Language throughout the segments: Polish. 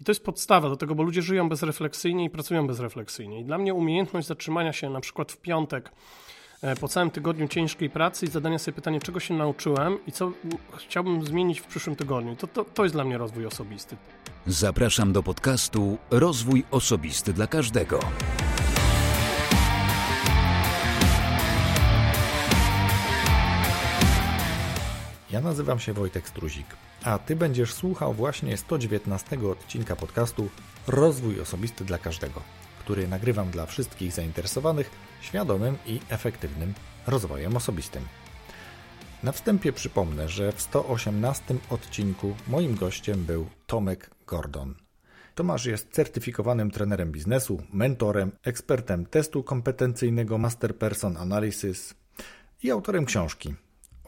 I to jest podstawa do tego, bo ludzie żyją bezrefleksyjnie i pracują bezrefleksyjnie. I dla mnie umiejętność zatrzymania się na przykład w piątek e, po całym tygodniu ciężkiej pracy i zadania sobie pytania, czego się nauczyłem i co chciałbym zmienić w przyszłym tygodniu. To, to, to jest dla mnie rozwój osobisty. Zapraszam do podcastu Rozwój Osobisty dla Każdego. Ja nazywam się Wojtek Struzik, a Ty będziesz słuchał właśnie 119 odcinka podcastu Rozwój Osobisty dla Każdego, który nagrywam dla wszystkich zainteresowanych świadomym i efektywnym rozwojem osobistym. Na wstępie przypomnę, że w 118 odcinku moim gościem był Tomek Gordon. Tomasz jest certyfikowanym trenerem biznesu, mentorem, ekspertem testu kompetencyjnego Master Person Analysis i autorem książki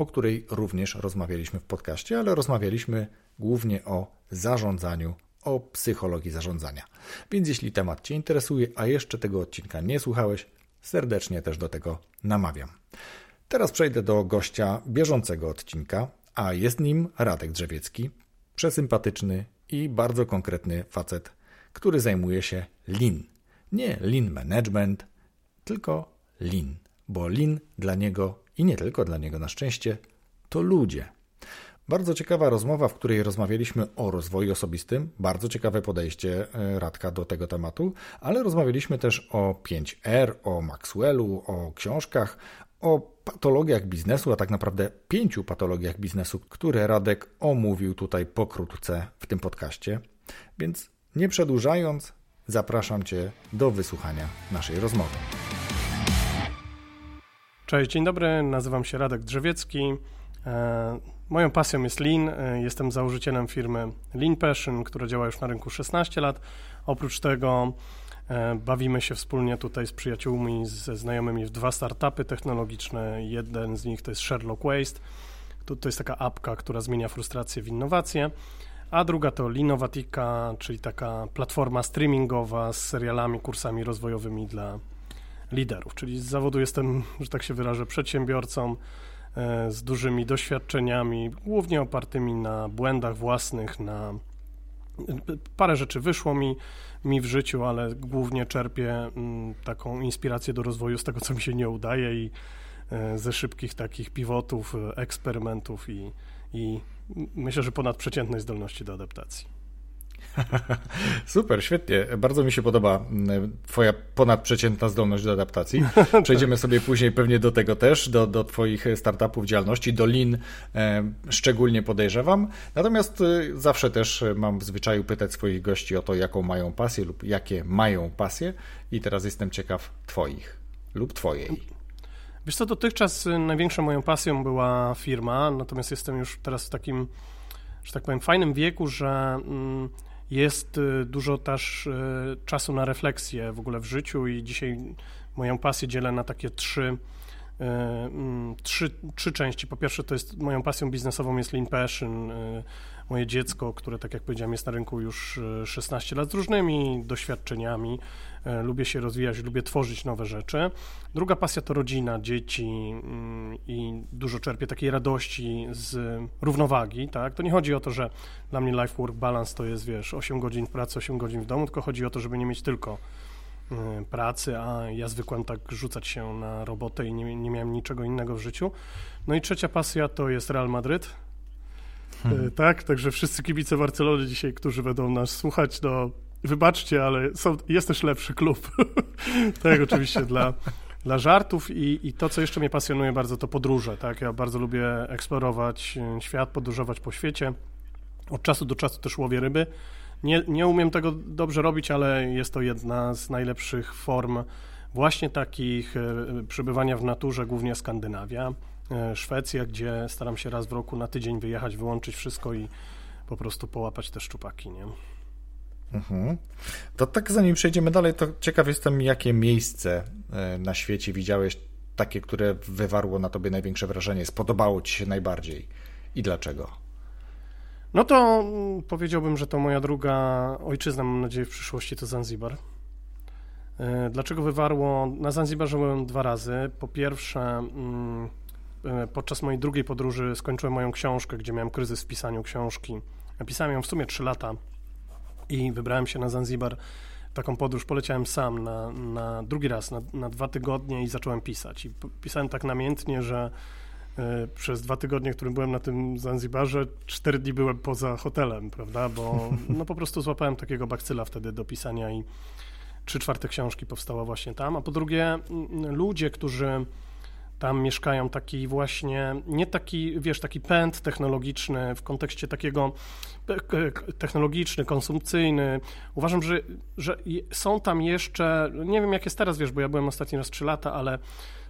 o której również rozmawialiśmy w podcaście, ale rozmawialiśmy głównie o zarządzaniu, o psychologii zarządzania. Więc jeśli temat Cię interesuje, a jeszcze tego odcinka nie słuchałeś, serdecznie też do tego namawiam. Teraz przejdę do gościa bieżącego odcinka, a jest nim Radek Drzewiecki, przesympatyczny i bardzo konkretny facet, który zajmuje się Lean. Nie Lean Management, tylko Lean, bo Lean dla niego i nie tylko dla niego na szczęście, to ludzie. Bardzo ciekawa rozmowa, w której rozmawialiśmy o rozwoju osobistym, bardzo ciekawe podejście e, Radka do tego tematu, ale rozmawialiśmy też o 5R, o Maxwellu, o książkach, o patologiach biznesu, a tak naprawdę pięciu patologiach biznesu, które Radek omówił tutaj pokrótce w tym podcaście. Więc nie przedłużając, zapraszam Cię do wysłuchania naszej rozmowy. Cześć, dzień dobry, nazywam się Radek Drzewiecki. E, moją pasją jest Lean. E, jestem założycielem firmy Lean Passion, która działa już na rynku 16 lat. Oprócz tego e, bawimy się wspólnie tutaj z przyjaciółmi, ze znajomymi w dwa startupy technologiczne. Jeden z nich to jest Sherlock Waste. To, to jest taka apka, która zmienia frustrację w innowacje. A druga to Linovatica, czyli taka platforma streamingowa z serialami, kursami rozwojowymi dla liderów, czyli z zawodu jestem, że tak się wyrażę, przedsiębiorcą e, z dużymi doświadczeniami, głównie opartymi na błędach własnych, na parę rzeczy wyszło mi, mi w życiu, ale głównie czerpię mm, taką inspirację do rozwoju z tego, co mi się nie udaje i e, ze szybkich takich pivotów, eksperymentów i, i myślę, że ponadprzeciętnej zdolności do adaptacji. Super, świetnie. Bardzo mi się podoba mm, Twoja ponadprzeciętna zdolność do adaptacji. Przejdziemy sobie później pewnie do tego też, do, do Twoich startupów, działalności, do Lean e, szczególnie podejrzewam. Natomiast e, zawsze też mam w zwyczaju pytać swoich gości o to, jaką mają pasję lub jakie mają pasję. I teraz jestem ciekaw Twoich lub Twojej. Wiesz co, dotychczas największą moją pasją była firma, natomiast jestem już teraz w takim, że tak powiem, fajnym wieku, że... Jest y, dużo też y, czasu na refleksję w ogóle w życiu i dzisiaj moją pasję dzielę na takie trzy, y, mm, trzy, trzy części. Po pierwsze to jest moją pasją biznesową jest Lean Passion, moje dziecko, które tak jak powiedziałem jest na rynku już 16 lat z różnymi doświadczeniami. E, lubię się rozwijać, lubię tworzyć nowe rzeczy. Druga pasja to rodzina, dzieci mm, i dużo czerpię takiej radości z równowagi, tak? To nie chodzi o to, że dla mnie life-work balance to jest, wiesz, 8 godzin w pracy, 8 godzin w domu, tylko chodzi o to, żeby nie mieć tylko e, pracy, a ja zwykłem tak rzucać się na robotę i nie, nie miałem niczego innego w życiu. No i trzecia pasja to jest Real Madryt. Hmm. Tak, także wszyscy kibice Barcelony dzisiaj, którzy będą nas słuchać, no wybaczcie, ale są, jest też lepszy klub. tak, oczywiście dla, dla żartów i, i to, co jeszcze mnie pasjonuje bardzo, to podróże. Tak? Ja bardzo lubię eksplorować e, świat, podróżować po świecie. Od czasu do czasu też łowię ryby. Nie, nie umiem tego dobrze robić, ale jest to jedna z najlepszych form właśnie takich e, przebywania w naturze, głównie Skandynawia, e, Szwecja, gdzie staram się raz w roku na tydzień wyjechać, wyłączyć wszystko i po prostu połapać te szczupaki, nie? Mhm. To tak zanim przejdziemy dalej, to ciekaw jestem, jakie miejsce e, na świecie widziałeś, takie, które wywarło na tobie największe wrażenie, spodobało ci się najbardziej i dlaczego? No to mm, powiedziałbym, że to moja druga ojczyzna, mam nadzieję, w przyszłości to Zanzibar. E, dlaczego wywarło? Na Zanzibarze byłem dwa razy. Po pierwsze, mm, e, podczas mojej drugiej podróży skończyłem moją książkę, gdzie miałem kryzys w pisaniu książki. Napisałem ją w sumie trzy lata i wybrałem się na Zanzibar taką podróż poleciałem sam na, na drugi raz, na, na dwa tygodnie i zacząłem pisać. I pisałem tak namiętnie, że y, przez dwa tygodnie, którym byłem na tym Zanzibarze, cztery dni byłem poza hotelem, prawda, bo no po prostu złapałem takiego bakcyla wtedy do pisania i trzy czwarte książki powstała właśnie tam, a po drugie ludzie, którzy tam mieszkają taki właśnie, nie taki, wiesz, taki pęd technologiczny w kontekście takiego technologiczny, konsumpcyjny. Uważam, że, że są tam jeszcze, nie wiem jak jest teraz, wiesz, bo ja byłem ostatni raz 3 lata, ale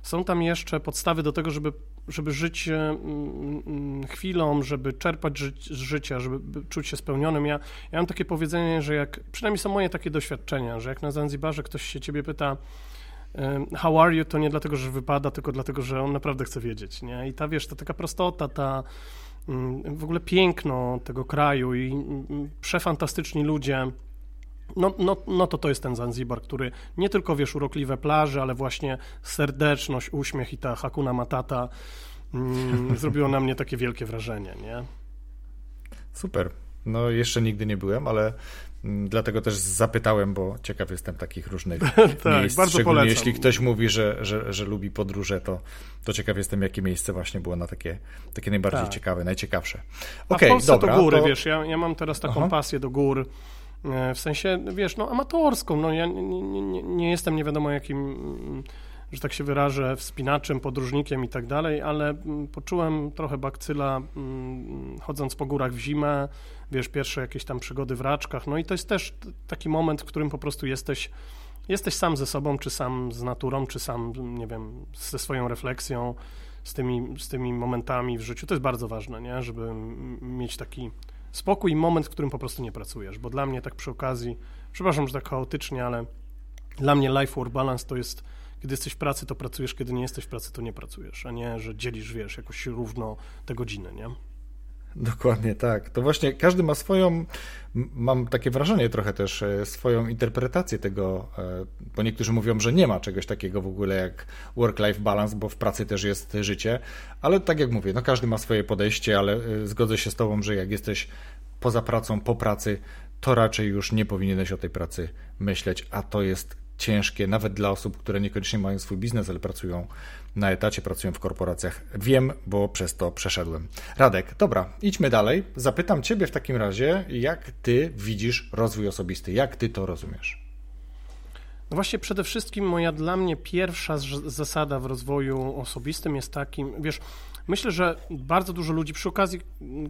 są tam jeszcze podstawy do tego, żeby, żeby żyć mm, chwilą, żeby czerpać ży z życia, żeby czuć się spełnionym. Ja, ja mam takie powiedzenie, że jak, przynajmniej są moje takie doświadczenia, że jak na Zanzibarze ktoś się ciebie pyta, how are you, to nie dlatego, że wypada, tylko dlatego, że on naprawdę chce wiedzieć, nie? I ta, wiesz, ta taka prostota, ta mm, w ogóle piękno tego kraju i mm, przefantastyczni ludzie, no, no, no to to jest ten Zanzibar, który nie tylko, wiesz, urokliwe plaże, ale właśnie serdeczność, uśmiech i ta Hakuna Matata mm, zrobiło na mnie takie wielkie wrażenie, nie? Super. No, jeszcze nigdy nie byłem, ale Mm, dlatego też zapytałem, bo ciekaw jestem takich różnych tak, miejsc. Bardzo polecam. Jeśli ktoś mówi, że, że, że lubi podróże, to, to ciekaw jestem, jakie miejsce właśnie było na takie, takie najbardziej tak. ciekawe, najciekawe. Okay, A w Polsce dobra, to góry, to... wiesz, ja, ja mam teraz taką Aha. pasję do gór, e, w sensie, wiesz, no amatorską, no ja nie, nie, nie, jestem nie wiadomo jakim że tak się wyrażę, wspinaczem, podróżnikiem i tak dalej, ale mm, poczułem trochę bakcyla mm, chodząc po górach w zimę, wiesz, pierwsze jakieś tam przygody w raczkach, no i to jest też taki moment, w którym po prostu jesteś, jesteś sam ze sobą, czy sam z naturą, czy sam, nie wiem, ze swoją refleksją, z tymi, z tymi momentami w życiu. To jest bardzo ważne, nie? żeby mieć taki spokój i moment, w którym po prostu nie pracujesz, bo dla mnie tak przy okazji, przepraszam, że tak chaotycznie, ale dla mnie life-work balance to jest kiedy jesteś w pracy, to pracujesz, kiedy nie jesteś w pracy, to nie pracujesz, a nie, że dzielisz, wiesz, jakoś równo te godziny, nie? Dokładnie tak. To właśnie każdy ma swoją, mam takie wrażenie trochę też, e, swoją interpretację tego, e, bo niektórzy mówią, że nie ma czegoś takiego w ogóle jak work-life balance, bo w pracy też jest życie, ale tak jak mówię, no każdy ma swoje podejście, ale e, zgodzę się z Tobą, że jak jesteś poza pracą, po pracy, to raczej już nie powinieneś o tej pracy myśleć, a to jest ciężkie, nawet dla osób, które niekoniecznie mają swój biznes, ale pracują na etacie, pracują w korporacjach. Wiem, bo przez to przeszedłem. Radek, dobra, idźmy dalej. Zapytam Ciebie w takim razie, jak Ty widzisz rozwój osobisty, jak Ty to rozumiesz? No właśnie przede wszystkim moja dla mnie pierwsza zasada w rozwoju osobistym jest takim, wiesz, Myślę, że bardzo dużo ludzi, przy okazji,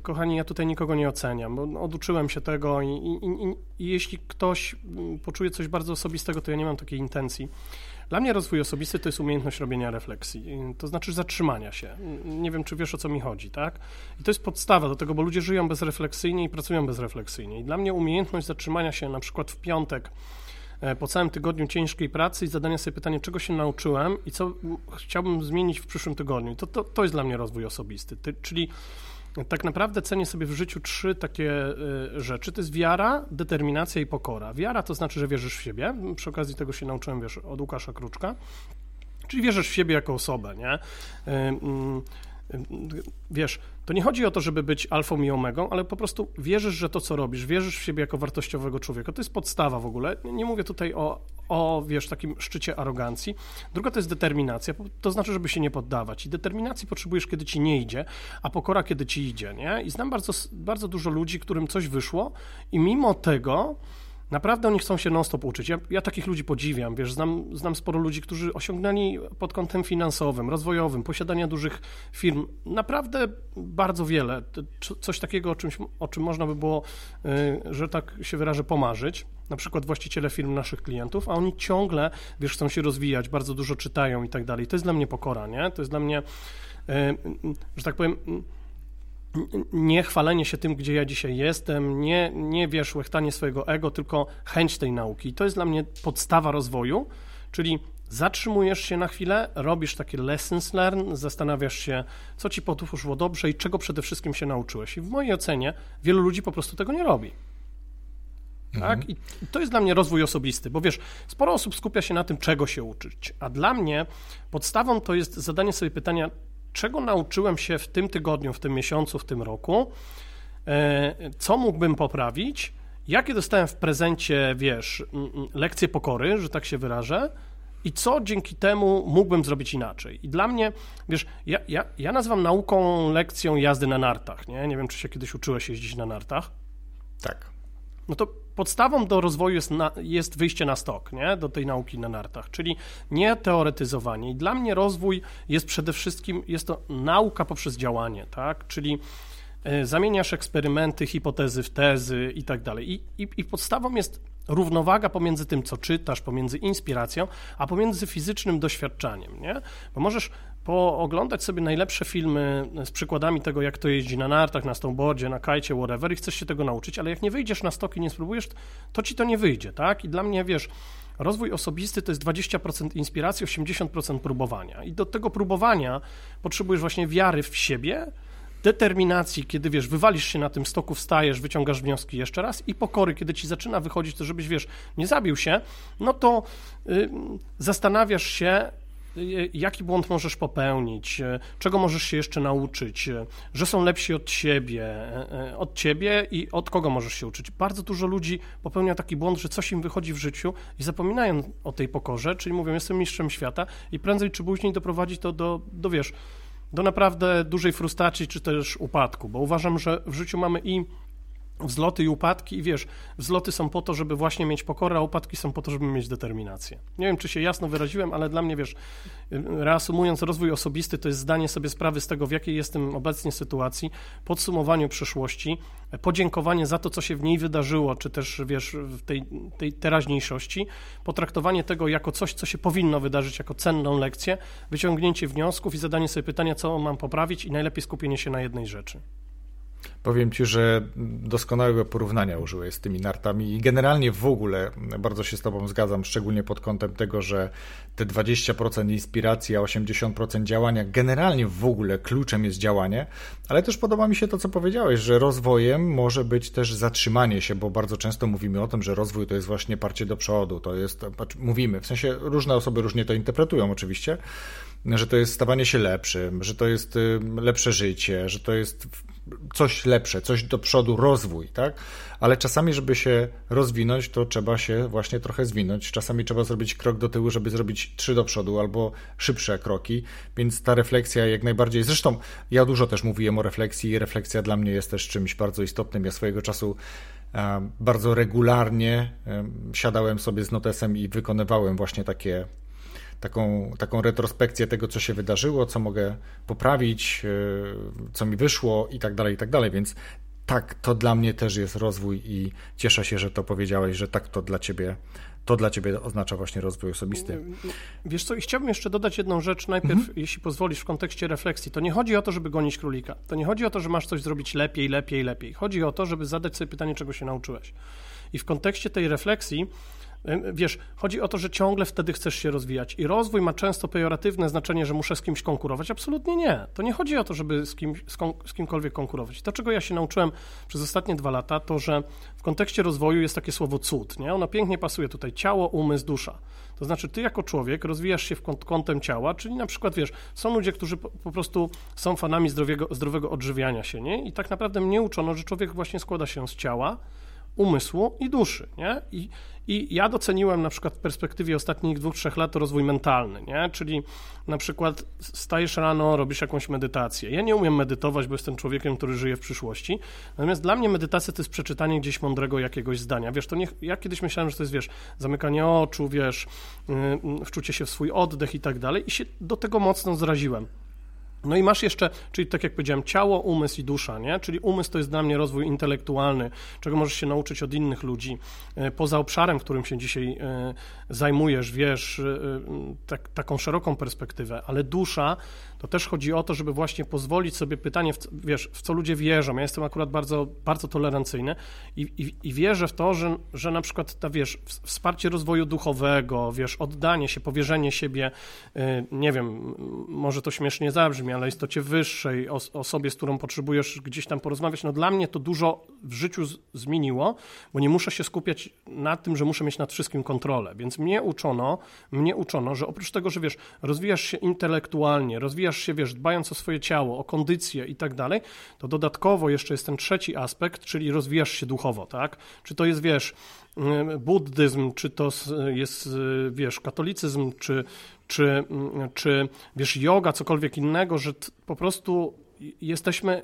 kochani, ja tutaj nikogo nie oceniam, bo oduczyłem się tego i, i, i, i jeśli ktoś poczuje coś bardzo osobistego, to ja nie mam takiej intencji. Dla mnie rozwój osobisty to jest umiejętność robienia refleksji, to znaczy zatrzymania się. Nie wiem, czy wiesz o co mi chodzi, tak? I to jest podstawa do tego, bo ludzie żyją bezrefleksyjnie i pracują bezrefleksyjnie. I dla mnie umiejętność zatrzymania się na przykład w piątek E, po całym tygodniu ciężkiej pracy i zadania sobie pytanie, czego się nauczyłem i co chciałbym zmienić w przyszłym tygodniu. To, to, to jest dla mnie rozwój osobisty. Ty, czyli tak naprawdę cenię sobie w życiu trzy takie y, rzeczy. To jest wiara, determinacja i pokora. Wiara to znaczy, że wierzysz w siebie. Przy okazji tego się nauczyłem, wiesz, od Łukasza Kruczka. Czyli wierzysz w siebie jako osobę, nie? Wiesz, to nie chodzi o to, żeby być alfą i omegą, ale po prostu wierzysz, że to, co robisz, wierzysz w siebie jako wartościowego człowieka. To jest podstawa w ogóle. Nie mówię tutaj o, o wiesz, takim szczycie arogancji. Druga to jest determinacja, to znaczy, żeby się nie poddawać. I determinacji potrzebujesz, kiedy ci nie idzie, a pokora, kiedy ci idzie, nie? I znam bardzo, bardzo dużo ludzi, którym coś wyszło i mimo tego Naprawdę oni chcą się non-stop uczyć. Ja, ja, takich ludzi podziwiam, wiesz, znam, znam sporo ludzi, którzy osiągnęli pod kątem finansowym, rozwojowym, posiadania dużych firm, naprawdę bardzo wiele. Coś takiego, o, czymś, o czym można by było, y, że tak się wyrażę, pomarzyć. Na przykład właściciele firm naszych klientów, a oni ciągle, wiesz, chcą się rozwijać, bardzo dużo czytają i tak dalej. To jest dla mnie pokora, nie? To jest dla mnie, y, y, że tak powiem nie chwalenie się tym, gdzie ja dzisiaj jestem, nie, nie wiesz, łechtanie swojego ego, tylko chęć tej nauki. I to jest dla mnie podstawa rozwoju, czyli zatrzymujesz się na chwilę, robisz takie lessons learned, zastanawiasz się, co ci poszło dobrze i czego przede wszystkim się nauczyłeś. I w mojej ocenie wielu ludzi po prostu tego nie robi. Tak? Mhm. I to jest dla mnie rozwój osobisty, bo wiesz, sporo osób skupia się na tym, czego się uczyć, a dla mnie podstawą to jest zadanie sobie pytania, czego nauczyłem się w tym tygodniu, w tym miesiącu, w tym roku, e, co mógłbym poprawić jakie dostałem w prezencie, wiesz, lekcje pokory, że tak się wyrażę, i co dzięki temu mógłbym zrobić inaczej. I dla mnie, wiesz, ja, ja, ja nazywam nauką lekcją jazdy na nartach, nie? Nie wiem, czy się kiedyś uczyłeś jeździć na nartach. Tak. No to podstawą do rozwoju jest, na, jest wyjście na stok, nie? do tej nauki na nartach, czyli nie teoretyzowanie. I dla mnie rozwój jest przede wszystkim, jest to nauka poprzez działanie, tak? czyli y, zamieniasz eksperymenty, hipotezy w tezy i tak dalej. I, i, I podstawą jest równowaga pomiędzy tym, co czytasz, pomiędzy inspiracją, a pomiędzy fizycznym doświadczaniem, nie? Bo możesz pooglądać sobie najlepsze filmy z przykładami tego, jak to jeździ na nartach, na snowboardzie, na kajcie, whatever i chcesz się tego nauczyć, ale jak nie wyjdziesz na stoki, nie spróbujesz, to ci to nie wyjdzie, tak? I dla mnie, wiesz, rozwój osobisty to jest 20% inspiracji, 80% próbowania. I do tego próbowania potrzebujesz właśnie wiary w siebie, determinacji, kiedy wiesz, wywalisz się na tym stoku, wstajesz, wyciągasz wnioski jeszcze raz i pokory, kiedy ci zaczyna wychodzić to, żebyś wiesz, nie zabił się, no to y, zastanawiasz się, jaki błąd możesz popełnić, y, czego możesz się jeszcze nauczyć, y, że są lepsi od ciebie, od ciebie i od kogo możesz się uczyć. Bardzo dużo ludzi popełnia taki błąd, że coś im wychodzi w życiu i zapominają o tej pokorze, czyli mówią, jestem mistrzem świata i prędzej czy później doprowadzi to do, do wiesz, do naprawdę dużej frustracji czy też upadku, bo uważam, że w życiu mamy i wzloty i upadki i wiesz, wzloty są po to, żeby właśnie mieć pokorę, a upadki są po to, żeby mieć determinację. Nie wiem, czy się jasno wyraziłem, ale dla mnie, wiesz, reasumując, rozwój osobisty to jest zdanie sobie sprawy z tego, w jakiej jestem obecnie sytuacji, podsumowanie przeszłości, podziękowanie za to, co się w niej wydarzyło, czy też, wiesz, w tej, tej teraźniejszości, potraktowanie tego jako coś, co się powinno wydarzyć, jako cenną lekcję, wyciągnięcie wniosków i zadanie sobie pytania, co mam poprawić i najlepiej skupienie się na jednej rzeczy. Powiem Ci, że doskonałego porównania użyłeś z tymi nartami i generalnie w ogóle bardzo się z Tobą zgadzam, szczególnie pod kątem tego, że te 20% inspiracji, a 80% działania, generalnie w ogóle kluczem jest działanie, ale też podoba mi się to, co powiedziałeś, że rozwojem może być też zatrzymanie się, bo bardzo często mówimy o tym, że rozwój to jest właśnie parcie do przodu, to jest, mówimy, w sensie różne osoby różnie to interpretują oczywiście, że to jest stawanie się lepszym, że to jest y, lepsze życie, że to jest coś lepsze, coś do przodu, rozwój, tak? Ale czasami, żeby się rozwinąć, to trzeba się właśnie trochę zwinąć. Czasami trzeba zrobić krok do tyłu, żeby zrobić trzy do przodu albo szybsze kroki, więc ta refleksja jak najbardziej. Zresztą ja dużo też mówiłem o refleksji i refleksja dla mnie jest też czymś bardzo istotnym. Ja swojego czasu e, bardzo regularnie e, siadałem sobie z notesem i wykonywałem właśnie takie taką, taką retrospekcję tego, co się wydarzyło, co mogę poprawić, e, co mi wyszło i tak dalej, i tak dalej. Więc tak, to dla mnie też jest rozwój i cieszę się, że to powiedziałeś, że tak to dla ciebie to dla ciebie oznacza właśnie rozwój osobisty. Wiesz co, i chciałbym jeszcze dodać jedną rzecz najpierw, mhm. jeśli pozwolisz, w kontekście refleksji. To nie chodzi o to, żeby gonić królika. To nie chodzi o to, że masz coś zrobić lepiej, lepiej, lepiej. Chodzi o to, żeby zadać sobie pytanie, czego się nauczyłeś. I w kontekście tej refleksji Wiesz, chodzi o to, że ciągle wtedy chcesz się rozwijać i rozwój ma często pejoratywne znaczenie, że muszę z kimś konkurować. Absolutnie nie. To nie chodzi o to, żeby z, kim, z, kom, z kimkolwiek konkurować. To, czego ja się nauczyłem przez ostatnie dwa lata, to, że w kontekście rozwoju jest takie słowo cud. Nie? Ono pięknie pasuje tutaj. Ciało, umysł, dusza. To znaczy, ty jako człowiek rozwijasz się w kątem ciała, czyli na przykład, wiesz, są ludzie, którzy po, po prostu są fanami zdrowego, zdrowego odżywiania się, nie? I tak naprawdę mnie uczono, że człowiek właśnie składa się z ciała, umysłu i duszy, nie? I, I ja doceniłem na przykład w perspektywie ostatnich dwóch, trzech lat rozwój mentalny, nie? Czyli na przykład stajesz rano, robisz jakąś medytację. Ja nie umiem medytować, bo jestem człowiekiem, który żyje w przyszłości. Natomiast dla mnie medytacja to jest przeczytanie gdzieś mądrego jakiegoś zdania. Wiesz, to nie, ja kiedyś myślałem, że to jest, wiesz, zamykanie oczu, wiesz, yy, wczucie się w swój oddech i tak dalej i się do tego mocno zraziłem. No i masz jeszcze, czyli tak jak powiedziałem, ciało, umysł i dusza, nie? Czyli umysł to jest dla mnie rozwój intelektualny, czego możesz się nauczyć od innych ludzi. E, poza obszarem, którym się dzisiaj e, zajmujesz, wiesz, e, tak, taką szeroką perspektywę, ale dusza to też chodzi o to, żeby właśnie pozwolić sobie pytanie, w, wiesz, w co ludzie wierzą. Ja jestem akurat bardzo, bardzo tolerancyjny i, i, i wierzę w to, że, że na przykład ta, wiesz, wsparcie rozwoju duchowego, wiesz, oddanie się, powierzenie siebie, nie wiem, może to śmiesznie zabrzmi, ale istocie wyższej, os osobie, z którą potrzebujesz gdzieś tam porozmawiać, no dla mnie to dużo w życiu zmieniło, bo nie muszę się skupiać na tym, że muszę mieć nad wszystkim kontrolę. Więc mnie uczono, mnie uczono, że oprócz tego, że wiesz, rozwijasz się intelektualnie, rozwijasz się, wiesz, dbając o swoje ciało, o kondycję i tak dalej, to dodatkowo jeszcze jest ten trzeci aspekt, czyli rozwijasz się duchowo, tak? Czy to jest, wiesz, y, buddyzm, czy to jest, y, wiesz, katolicyzm, czy, czy, mm, czy wiesz, yoga, cokolwiek innego, że po prostu jesteśmy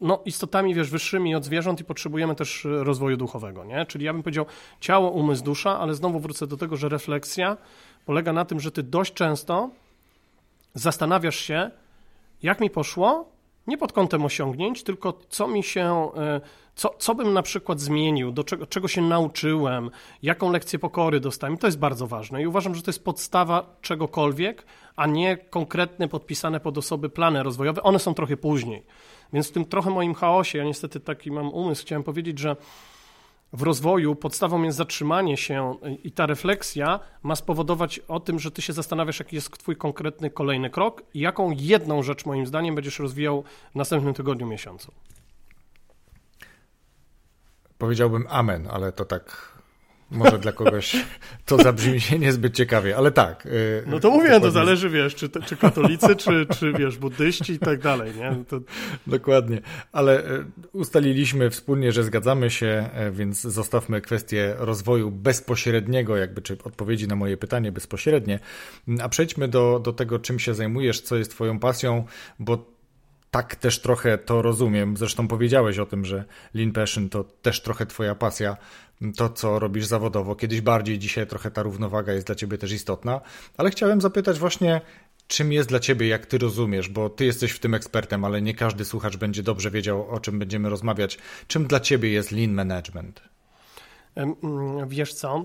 no, istotami, wiesz, wyższymi od zwierząt i potrzebujemy też rozwoju duchowego, nie? Czyli ja bym powiedział ciało, umysł, dusza, ale znowu wrócę do tego, że refleksja polega na tym, że ty dość często zastanawiasz się, jak mi poszło, nie pod kątem osiągnięć, tylko co mi się, e, co, co bym na przykład zmienił, do czego, czego się nauczyłem, jaką lekcję pokory dostałem. To jest bardzo ważne. I uważam, że to jest podstawa czegokolwiek, a nie konkretne podpisane pod osoby plany rozwojowe. One są trochę później. Więc w tym trochę moim chaosie, ja niestety taki mam umysł, chciałem powiedzieć, że w rozwoju podstawą jest zatrzymanie się i ta refleksja ma spowodować o tym, że ty się zastanawiasz, jaki jest twój konkretny kolejny krok i jaką jedną rzecz moim zdaniem będziesz rozwijał w następnym tygodniu, miesiącu. Powiedziałbym amen, ale to tak może dla kogoś to zabrzmi się niezbyt ciekawie, ale tak. Y, no to mówię, to zależy, wiesz, czy, czy katolicy, czy, czy wiesz, buddyści i tak dalej, nie? To... Dokładnie, ale y, ustaliliśmy wspólnie, że zgadzamy się, y, więc zostawmy kwestię rozwoju bezpośredniego, jakby, czy odpowiedzi na moje pytanie bezpośrednie, a przejdźmy do, do tego, czym się zajmujesz, co jest twoją pasją, bo tak też trochę to rozumiem. Zresztą powiedziałeś o tym, że Lean Passion to też trochę twoja pasja to, co robisz zawodowo. Kiedyś bardziej, dzisiaj trochę ta równowaga jest dla ciebie też istotna, ale chciałem zapytać właśnie, czym jest dla ciebie, jak ty rozumiesz, bo ty jesteś w tym ekspertem, ale nie każdy słuchacz będzie dobrze wiedział, o czym będziemy rozmawiać. Czym dla ciebie jest lean management? Mm, wiesz co?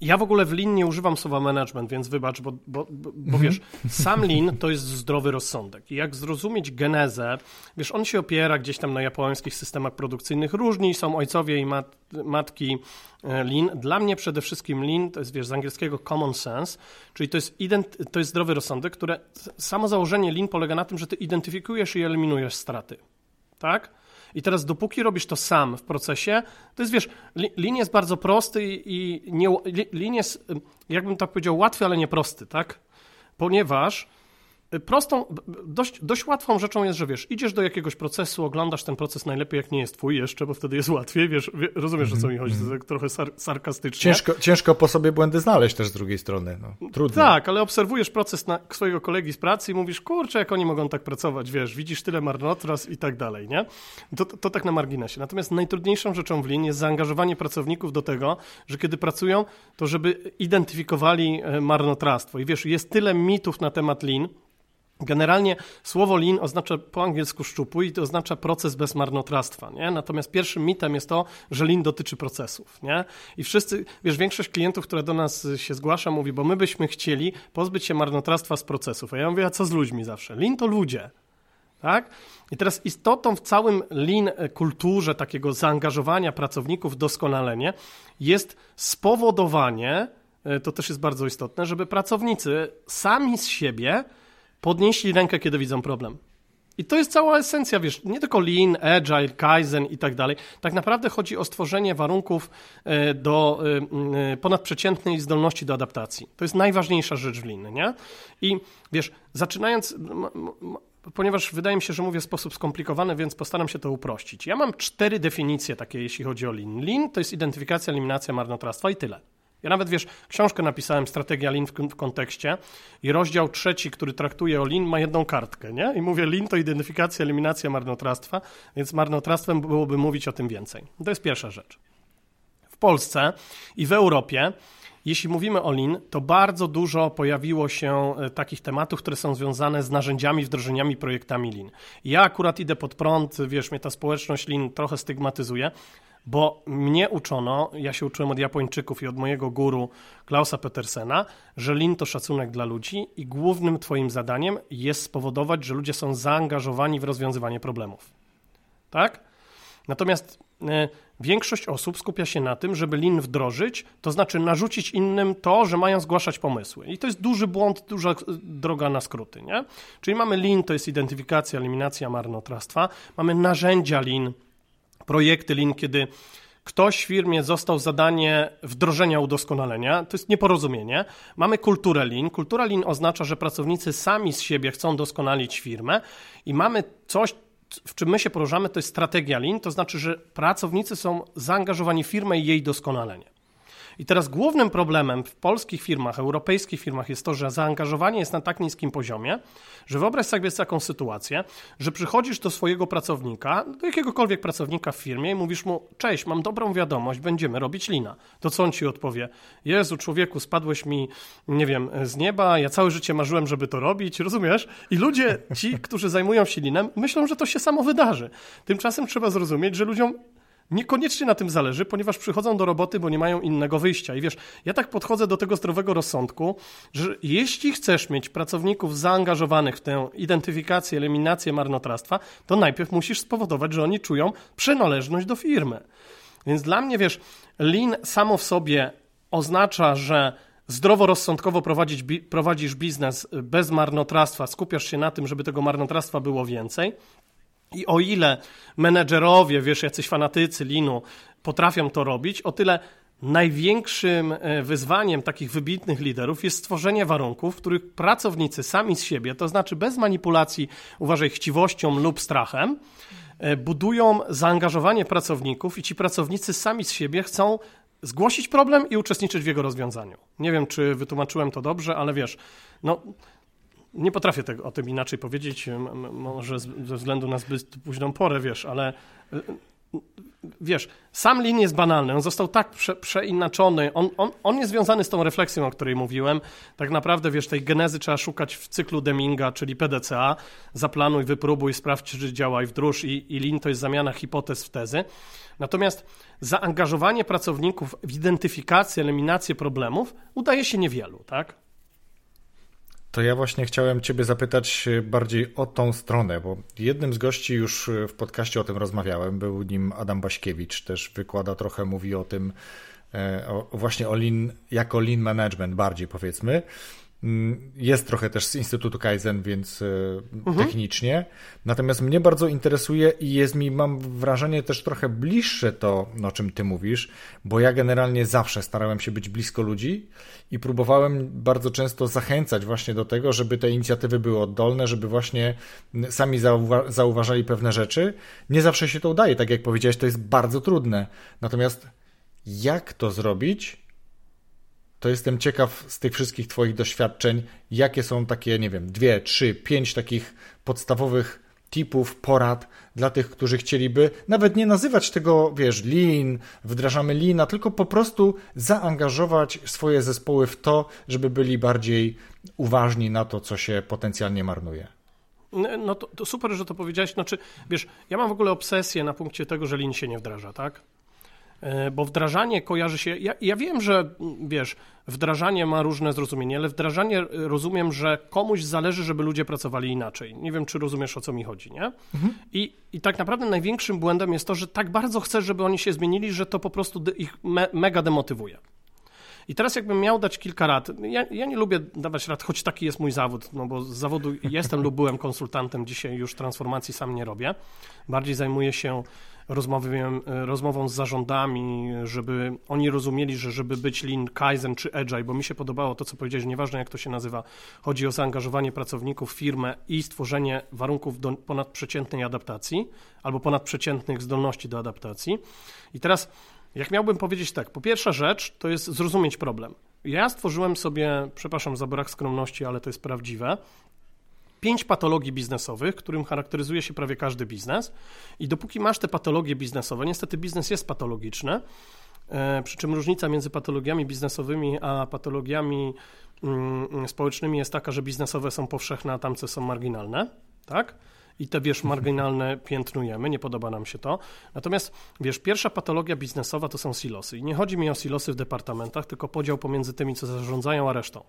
Ja w ogóle w Lean nie używam słowa management, więc wybacz, bo, bo, bo, bo mhm. wiesz, sam Lean to jest zdrowy rozsądek. I jak zrozumieć genezę, wiesz, on się opiera gdzieś tam na japońskich systemach produkcyjnych. Różni są ojcowie i mat, matki e, Lean. Dla mnie przede wszystkim Lean to jest, wiesz, z angielskiego common sense, czyli to jest, ident, to jest zdrowy rozsądek, które samo założenie Lean polega na tym, że ty identyfikujesz i eliminujesz straty. Tak? I teraz dopóki robisz to sam w procesie, to jest, wiesz, lin jest bardzo prosty i, nie, lin jest, jakbym tak powiedział, łatwy, ale nie prosty, tak? Ponieważ prostą, dość, dość łatwą rzeczą jest, że wiesz, idziesz do jakiegoś procesu, oglądasz ten proces najlepiej, jak nie jest twój jeszcze, bo wtedy jest łatwiej, wiesz, rozumiesz, o co mi chodzi, to jest tak trochę sar sarkastycznie. Ciężko, ciężko po sobie błędy znaleźć też z drugiej strony, no, trudno. Tak, ale obserwujesz proces na swojego kolegi z pracy i mówisz, kurczę, jak oni mogą tak pracować, wiesz, widzisz tyle marnotrawstw i tak dalej, nie? To, to, to tak na marginesie. Natomiast najtrudniejszą rzeczą w Lean jest zaangażowanie pracowników do tego, że kiedy pracują, to żeby identyfikowali e, marnotrawstwo. I wiesz, jest tyle mitów na temat Lean, Generalnie słowo lean oznacza po angielsku szczupły i to oznacza proces bez marnotrawstwa, nie? Natomiast pierwszym mitem jest to, że lean dotyczy procesów, nie? I wszyscy, wiesz, większość klientów, która do nas się zgłasza, mówi, bo my byśmy chcieli pozbyć się marnotrawstwa z procesów. A ja mówię, a co z ludźmi zawsze? Lean to ludzie, tak? I teraz istotą w całym lean kulturze takiego zaangażowania pracowników w doskonalenie jest spowodowanie, e, to też jest bardzo istotne, żeby pracownicy sami z siebie podnieśli rękę, kiedy widzą problem. I to jest cała esencja, wiesz, nie tylko lean, agile, kaizen i tak dalej. Tak naprawdę chodzi o stworzenie warunków e, do e, e, ponadprzeciętnej zdolności do adaptacji. To jest najważniejsza rzecz w lean, nie? I wiesz, zaczynając, ponieważ wydaje mi się, że mówię w sposób skomplikowany, więc postaram się to uprościć. Ja mam cztery definicje takie, jeśli chodzi o lean. Lean to jest identyfikacja, eliminacja marnotrawstwa i tyle. Ja nawet, wiesz, książkę napisałem, Strategia Lean w, kontekście i rozdział trzeci, który traktuje o Lean, ma jedną kartkę, nie? I mówię, Lean to identyfikacja, eliminacja marnotrawstwa, więc marnotrawstwem byłoby mówić o tym więcej. To jest pierwsza rzecz. W Polsce i w Europie jeśli mówimy o Lean, to bardzo dużo pojawiło się e, takich tematów, które są związane z narzędziami, wdrożeniami, projektami Lean. Ja akurat idę pod prąd, wiesz, mnie ta społeczność Lean trochę stygmatyzuje, bo mnie uczono, ja się uczyłem od Japończyków i od mojego guru Klausa Petersena, że Lean to szacunek dla ludzi i głównym twoim zadaniem jest spowodować, że ludzie są zaangażowani w rozwiązywanie problemów. Tak? Natomiast e, większość osób skupia się na tym, żeby lin wdrożyć, to znaczy narzucić innym to, że mają zgłaszać pomysły. I to jest duży błąd, duża droga na skróty. Nie? Czyli mamy lin, to jest identyfikacja, eliminacja marnotrawstwa, mamy narzędzia lin, projekty lin, kiedy ktoś w firmie został zadanie wdrożenia udoskonalenia, to jest nieporozumienie. Mamy kulturę lin. Kultura lin oznacza, że pracownicy sami z siebie chcą doskonalić firmę i mamy coś, w czym my się poruszamy, to jest strategia lin, to znaczy, że pracownicy są zaangażowani w firmę i jej doskonalenie. I teraz głównym problemem w polskich firmach, europejskich firmach jest to, że zaangażowanie jest na tak niskim poziomie, że wyobraź sobie taką sytuację, że przychodzisz do swojego pracownika, do jakiegokolwiek pracownika w firmie i mówisz mu, cześć, mam dobrą wiadomość, będziemy robić lina. To co on ci odpowie? Jezu, człowieku, spadłeś mi, nie wiem, z nieba, ja całe życie marzyłem, żeby to robić, rozumiesz? I ludzie, ci, którzy zajmują się linem, myślą, że to się samo wydarzy. Tymczasem trzeba zrozumieć, że ludziom Niekoniecznie na tym zależy, ponieważ przychodzą do roboty, bo nie mają innego wyjścia. I wiesz, ja tak podchodzę do tego zdrowego rozsądku, że jeśli chcesz mieć pracowników zaangażowanych w tę identyfikację, eliminację marnotrawstwa, to najpierw musisz spowodować, że oni czują przynależność do firmy. Więc dla mnie, wiesz, lean samo w sobie oznacza, że zdroworozsądkowo prowadzić, prowadzisz biznes bez marnotrawstwa, skupiasz się na tym, żeby tego marnotrawstwa było więcej. I o ile menedżerowie, wiesz, jacyś fanatycy linu potrafią to robić, o tyle największym e, wyzwaniem takich wybitnych liderów jest stworzenie warunków, w których pracownicy sami z siebie, to znaczy bez manipulacji, uważaj, chciwością lub strachem, e, budują zaangażowanie pracowników i ci pracownicy sami z siebie chcą zgłosić problem i uczestniczyć w jego rozwiązaniu. Nie wiem, czy wytłumaczyłem to dobrze, ale wiesz, no nie potrafię tego, o tym inaczej powiedzieć, może ze względu na zbyt późną porę, wiesz, ale y, y, wiesz, sam Lin jest banalny, on został tak prze, przeinaczony, on, on, on jest związany z tą refleksją, o której mówiłem. Tak naprawdę, wiesz, tej genezy trzeba szukać w cyklu Deminga, czyli PDCA. Zaplanuj, wypróbuj, sprawdź, czy działa i wdróż i, i Lean to jest zamiana hipotez w tezy. Natomiast zaangażowanie pracowników w identyfikację, eliminację problemów udaje się niewielu, tak? To ja właśnie chciałem Ciebie zapytać bardziej o tą stronę, bo jednym z gości już w podcaście o tym rozmawiałem, był nim Adam Baśkiewicz, też wykłada trochę, mówi o tym, e, o, właśnie o lean, jako lean management bardziej powiedzmy. Mm, jest trochę też z Instytutu Kaizen, więc e, mhm. technicznie. Natomiast mnie bardzo interesuje i jest mi, mam wrażenie, też trochę bliższe to, o czym ty mówisz, bo ja generalnie zawsze starałem się być blisko ludzi i próbowałem bardzo często zachęcać właśnie do tego, żeby te inicjatywy były oddolne, żeby właśnie sami zauwa zauważali pewne rzeczy. Nie zawsze się to udaje, tak jak powiedziałeś, to jest bardzo trudne. Natomiast jak to zrobić, to jestem ciekaw z tych wszystkich Twoich doświadczeń, jakie są takie, nie wiem, dwie, trzy, pięć takich podstawowych tipów, porad dla tych, którzy chcieliby nawet nie nazywać tego, wiesz, lean, wdrażamy leana, tylko po prostu zaangażować swoje zespoły w to, żeby byli bardziej uważni na to, co się potencjalnie marnuje. No to, to super, że to powiedziałeś. Znaczy, wiesz, ja mam w ogóle obsesję na punkcie tego, że lean się nie wdraża, tak? E, bo wdrażanie kojarzy się. Ja, ja, wiem, że wiesz, wdrażanie ma różne zrozumienie, ale wdrażanie e, rozumiem, że komuś zależy, żeby ludzie pracowali inaczej. Nie wiem, czy rozumiesz o co mi chodzi, nie? Mhm. I, I tak naprawdę największym błędem jest to, że tak bardzo chcesz, żeby oni się zmienili, że to po prostu ich me, mega demotywuje. I teraz jakbym miał dać kilka rad, ja, ja, nie lubię dawać rad, choć taki jest mój zawód, no bo z zawodu jestem lub byłem konsultantem, dzisiaj już transformacji sam nie robię. Bardziej zajmuję się rozmową, rozmową z zarządami, żeby oni rozumieli, że żeby być Lean Kaizen czy Agile, bo mi się podobało to, co powiedziałeś, nieważne jak to się nazywa, chodzi o zaangażowanie pracowników w firmę i stworzenie warunków do ponadprzeciętnej adaptacji albo ponadprzeciętnych zdolności do adaptacji. I teraz, jak miałbym powiedzieć tak, po pierwsza rzecz to jest zrozumieć problem. Ja stworzyłem sobie, przepraszam za brak skromności, ale to jest prawdziwe, pięć patologii biznesowych, którym charakteryzuje się prawie każdy biznes. I dopóki masz te patologie biznesowe, niestety biznes jest patologiczny, e, przy czym różnica między patologiami biznesowymi a patologiami mm, społecznymi jest taka, że biznesowe są powszechne, a tamce są marginalne, tak? I te, wiesz, marginalne piętnujemy, nie podoba nam się to. Natomiast, wiesz, pierwsza patologia biznesowa to są silosy. I nie chodzi mi o silosy w departamentach, tylko podział pomiędzy tymi, co zarządzają, a resztą.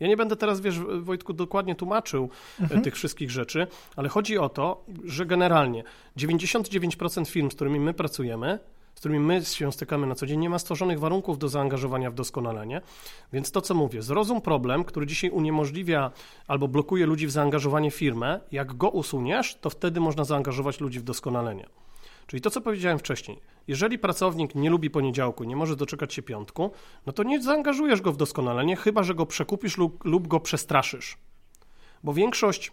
Ja nie będę teraz, wiesz, Wojtku, dokładnie tłumaczył e, mhm. tych wszystkich rzeczy, ale chodzi o to, że generalnie 99% firm, z którymi my pracujemy, którymi my się stykamy na co dzień, nie ma stworzonych warunków do zaangażowania w doskonalenie. Więc to, co mówię, zrozum problem, który dzisiaj uniemożliwia albo blokuje ludzi w zaangażowanie w firmę. Jak go usuniesz, to wtedy można zaangażować ludzi w doskonalenie. Czyli to, co powiedziałem wcześniej, jeżeli pracownik nie lubi poniedziałku, nie może doczekać się piątku, no to nie zaangażujesz go w doskonalenie, chyba że go przekupisz lub, lub go przestraszysz. Bo większość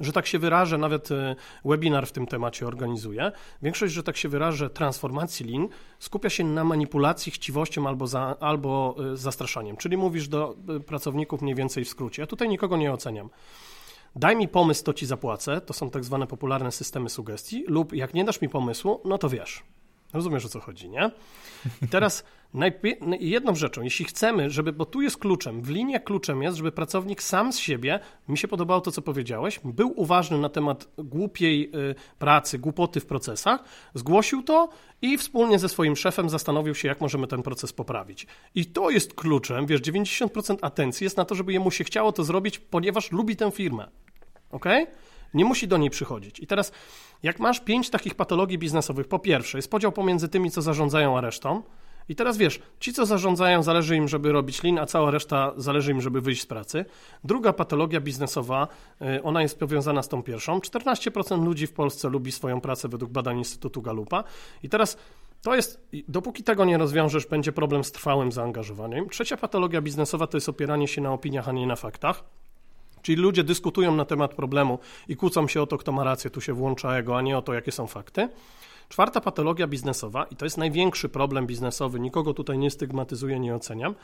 że tak się wyrażę, nawet e, webinar w tym temacie organizuję. Większość, że tak się wyrażę, transformacji lin skupia się na manipulacji chciwością albo, za, albo e, zastraszaniem. Czyli mówisz do e, pracowników mniej więcej w skrócie. Ja tutaj nikogo nie oceniam. Daj mi pomysł, to ci zapłacę. To są tak zwane popularne systemy sugestii. Lub jak nie dasz mi pomysłu, no to wiesz. Rozumiesz o co chodzi, nie? I teraz jedną rzeczą, jeśli chcemy, żeby, bo tu jest kluczem, w linie kluczem jest, żeby pracownik sam z siebie, mi się podobało to, co powiedziałeś, był uważny na temat głupiej y, pracy, głupoty w procesach, zgłosił to i wspólnie ze swoim szefem zastanowił się, jak możemy ten proces poprawić. I to jest kluczem, wiesz, 90% atencji jest na to, żeby jemu się chciało to zrobić, ponieważ lubi tę firmę. ok? Nie musi do niej przychodzić. I teraz, jak masz pięć takich patologii biznesowych, po pierwsze, jest podział pomiędzy tymi, co zarządzają, a resztą. I teraz wiesz, ci, co zarządzają, zależy im, żeby robić lin, a cała reszta zależy im, żeby wyjść z pracy. Druga patologia biznesowa, y, ona jest powiązana z tą pierwszą. 14% ludzi w Polsce lubi swoją pracę według badań Instytutu Galupa. I teraz to jest, dopóki tego nie rozwiążesz, będzie problem z trwałym zaangażowaniem. Trzecia patologia biznesowa to jest opieranie się na opiniach, a nie na faktach. Czyli ludzie dyskutują na temat problemu i kłócą się o to, kto ma rację, tu się włącza ego, a nie o to, jakie są fakty. Czwarta patologia biznesowa, i to jest największy problem biznesowy, nikogo tutaj nie stygmatyzuję, nie oceniam,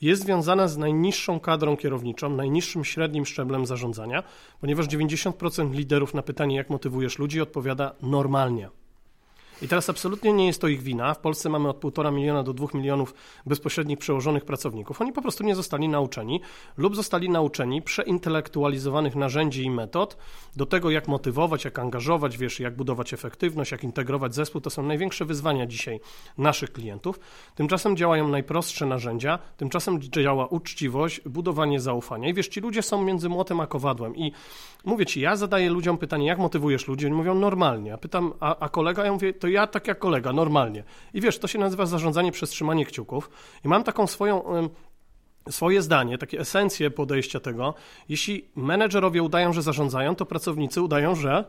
jest związana z najniższą kadrą kierowniczą, najniższym średnim szczeblem zarządzania, ponieważ 90% liderów na pytanie, jak motywujesz ludzi, odpowiada normalnie. I teraz absolutnie nie jest to ich wina. W Polsce mamy od 1,5 miliona do 2 milionów bezpośrednich przełożonych pracowników. Oni po prostu nie zostali nauczeni lub zostali nauczeni przeintelektualizowanych narzędzi i metod do tego, jak motywować, jak angażować, wiesz, jak budować efektywność, jak integrować zespół. To są największe wyzwania dzisiaj naszych klientów. Tymczasem działają najprostsze narzędzia, tymczasem działa uczciwość, budowanie zaufania. I wiesz, ci ludzie są między młotem a kowadłem. I mówię ci, ja zadaję ludziom pytanie, jak motywujesz ludzi? Oni mówią normalnie. A pytam, a, a kolega, ja mówię, to ja tak jak kolega, normalnie. I wiesz, to się nazywa zarządzanie przez trzymanie kciuków. I mam taką swoją swoje zdanie, takie esencje podejścia tego. Jeśli menedżerowie udają, że zarządzają, to pracownicy udają, że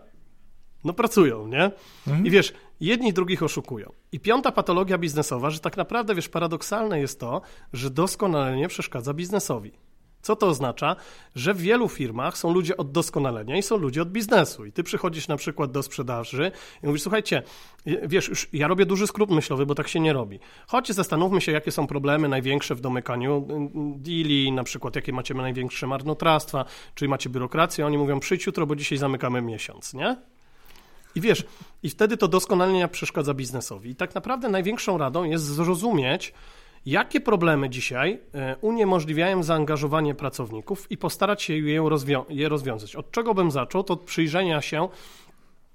no pracują, nie? Mhm. I wiesz, jedni drugich oszukują. I piąta patologia biznesowa, że tak naprawdę, wiesz, paradoksalne jest to, że doskonalenie przeszkadza biznesowi. Co to oznacza? Że w wielu firmach są ludzie od doskonalenia i są ludzie od biznesu. I ty przychodzisz na przykład do sprzedaży i mówisz, słuchajcie, wiesz, już ja robię duży skrót myślowy, bo tak się nie robi. Chodźcie, zastanówmy się, jakie są problemy największe w domykaniu deali, na przykład jakie macie największe marnotrawstwa, czy macie biurokrację. Oni mówią, przyjdź jutro, bo dzisiaj zamykamy miesiąc, nie? I wiesz, i wtedy to doskonalenie przeszkadza biznesowi. I tak naprawdę największą radą jest zrozumieć, Jakie problemy dzisiaj e, uniemożliwiają zaangażowanie pracowników i postarać się je, rozwią je rozwiązać? Od czego bym zaczął? To od przyjrzenia się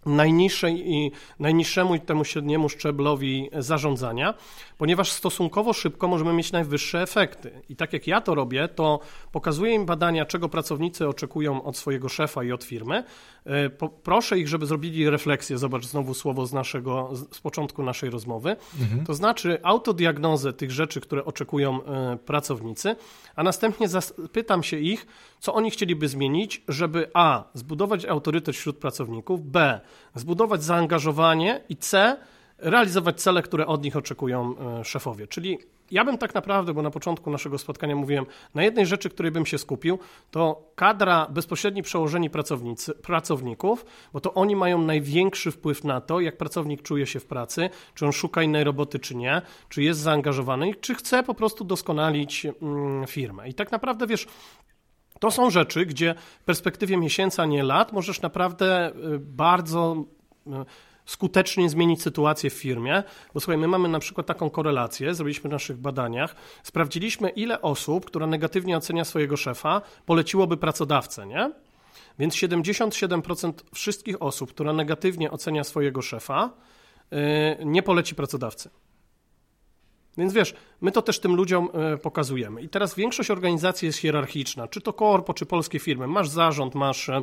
najniższej i najniższemu i temu średniemu szczeblowi zarządzania, ponieważ stosunkowo szybko możemy mieć najwyższe efekty. I tak jak ja to robię, to pokazuję im badania, czego pracownicy oczekują od swojego szefa i od firmy. E, proszę ich, żeby zrobili refleksję, zobacz znowu słowo z naszego, z początku naszej rozmowy, mhm. to znaczy autodiagnozę tych rzeczy, które oczekują e, pracownicy, a następnie zapytam się ich, co oni chcieliby zmienić, żeby a. zbudować autorytet wśród pracowników, b. zbudować zaangażowanie i c. realizować cele, które od nich oczekują e, szefowie. Czyli ja bym tak naprawdę, bo na początku naszego spotkania mówiłem, na jednej rzeczy, której bym się skupił, to kadra, bezpośredni przełożeni pracownicy, pracowników, bo to oni mają największy wpływ na to, jak pracownik czuje się w pracy, czy on szuka innej roboty, czy nie, czy jest zaangażowany, czy chce po prostu doskonalić mm, firmę. I tak naprawdę, wiesz, to są rzeczy, gdzie w perspektywie miesięcy, a nie lat możesz naprawdę y, bardzo y, skutecznie zmienić sytuację w firmie, bo słuchaj, my mamy na przykład taką korelację, zrobiliśmy w naszych badaniach, sprawdziliśmy ile osób, która negatywnie ocenia swojego szefa, poleciłoby pracodawcę, nie? Więc 77% wszystkich osób, która negatywnie ocenia swojego szefa, yy, nie poleci pracodawcy. Więc wiesz, my to też tym ludziom e, pokazujemy. I teraz większość organizacji jest hierarchiczna, czy to korpo, czy polskie firmy. Masz zarząd, masz, e,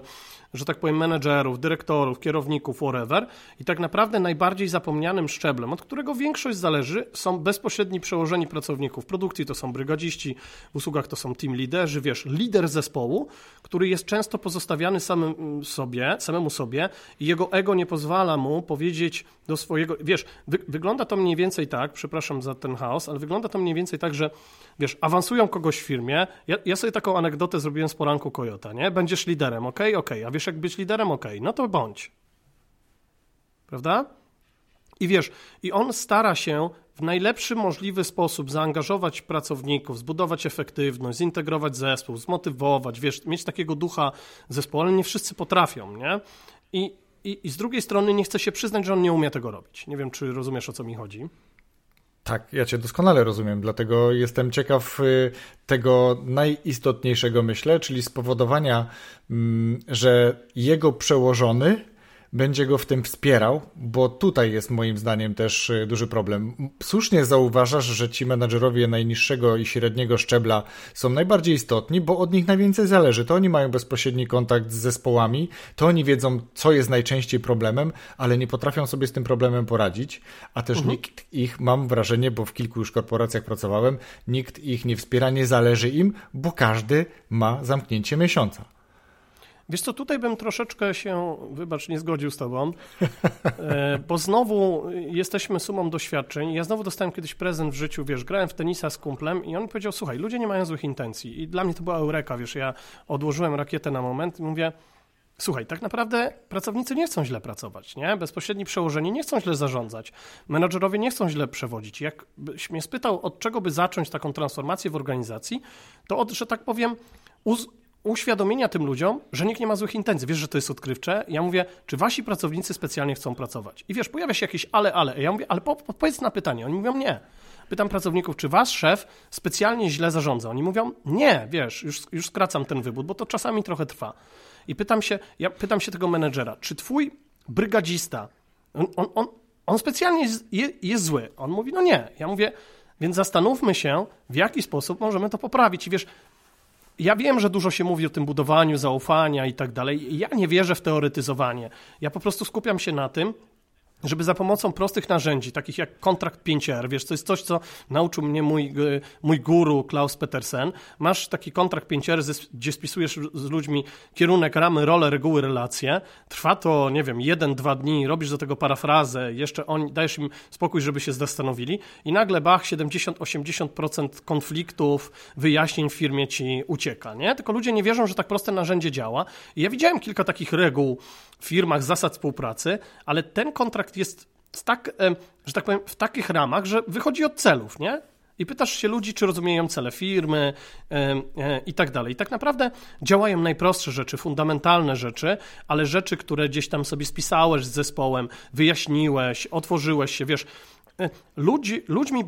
że tak powiem, menedżerów, dyrektorów, kierowników, whatever. I tak naprawdę najbardziej zapomnianym szczeblem, od którego większość zależy, są bezpośredni przełożeni pracowników. W produkcji to są brygadziści, w usługach to są team liderzy, wiesz, lider zespołu, który jest często pozostawiany samym sobie, samemu sobie i jego ego nie pozwala mu powiedzieć do swojego, wiesz, wy, wygląda to mniej więcej tak, przepraszam za ten chaos, ale wygląda to mniej więcej tak, że wiesz, awansują kogoś w firmie. Ja, ja sobie taką anegdotę zrobiłem z poranku Kojota, nie? Będziesz liderem, ok, ok. A wiesz, jak być liderem, ok. No to bądź. Prawda? I wiesz, i on stara się w najlepszy możliwy sposób zaangażować pracowników, zbudować efektywność, zintegrować zespół, zmotywować, wiesz, mieć takiego ducha zespołu, ale nie wszyscy potrafią, nie? I, i, I z drugiej strony nie chce się przyznać, że on nie umie tego robić. Nie wiem, czy rozumiesz, o co mi chodzi. Tak, ja Cię doskonale rozumiem, dlatego jestem ciekaw y, tego najistotniejszego, myślę, czyli spowodowania, mm, że jego przełożony będzie go w tym wspierał, bo tutaj jest moim zdaniem też y, duży problem. Słusznie zauważasz, że ci menadżerowie najniższego i średniego szczebla są najbardziej istotni, bo od nich najwięcej zależy. To oni mają bezpośredni kontakt z zespołami, to oni wiedzą, co jest najczęściej problemem, ale nie potrafią sobie z tym problemem poradzić, a też mhm. nikt ich, mam wrażenie, bo w kilku już korporacjach pracowałem, nikt ich nie wspiera, nie zależy im, bo każdy ma zamknięcie miesiąca. Wiesz co, tutaj bym troszeczkę się, wybacz, nie zgodził z tobą, e, bo znowu jesteśmy sumą doświadczeń. Ja znowu dostałem kiedyś prezent w życiu, wiesz, grałem w tenisa z kumplem i on powiedział, słuchaj, ludzie nie mają złych intencji. I dla mnie to była eureka, wiesz, ja odłożyłem rakietę na moment i mówię, Słuchaj, tak naprawdę pracownicy nie chcą źle pracować, nie? Bezpośredni przełożeni nie chcą źle zarządzać. Menadżerowie nie chcą źle przewodzić. Jakbyś mnie spytał, od czego by zacząć taką transformację w organizacji, to od, że tak powiem, uz uświadomienia tym ludziom, że nikt nie ma złych intencji. Wiesz, że to jest odkrywcze. Ja mówię, czy wasi pracownicy specjalnie chcą pracować? I wiesz, pojawia się jakieś ale, ale. Ja mówię, ale odpowiedz na pytanie. Oni mówią nie. Pytam pracowników, czy wasz szef specjalnie źle zarządza? Oni mówią, nie, wiesz, już, już skracam ten wybór, bo to czasami trochę trwa. I pytam się, ja pytam się tego menedżera, czy twój brygadzista, on, on, on, on specjalnie jest, jest zły? On mówi, no nie. Ja mówię, więc zastanówmy się, w jaki sposób możemy to poprawić. I wiesz, ja wiem, że dużo się mówi o tym budowaniu zaufania i tak dalej. Ja nie wierzę w teoretyzowanie. Ja po prostu skupiam się na tym, żeby za pomocą prostych narzędzi, takich jak kontrakt 5R, wiesz, to jest coś, co nauczył mnie mój, mój guru Klaus Petersen. Masz taki kontrakt 5R, gdzie spisujesz z ludźmi kierunek, ramy, role, reguły, relacje. Trwa to, nie wiem, jeden, dwa dni, robisz do tego parafrazę, jeszcze on, dajesz im spokój, żeby się zastanowili i nagle bach, 70-80% konfliktów, wyjaśnień w firmie ci ucieka, nie? Tylko ludzie nie wierzą, że tak proste narzędzie działa. I ja widziałem kilka takich reguł firmach, zasad współpracy, ale ten kontrakt jest tak, że tak powiem, w takich ramach, że wychodzi od celów, nie? I pytasz się ludzi, czy rozumieją cele firmy e, i tak dalej. I tak naprawdę działają najprostsze rzeczy, fundamentalne rzeczy, ale rzeczy, które gdzieś tam sobie spisałeś z zespołem, wyjaśniłeś, otworzyłeś się, wiesz, e, ludzi, ludźmi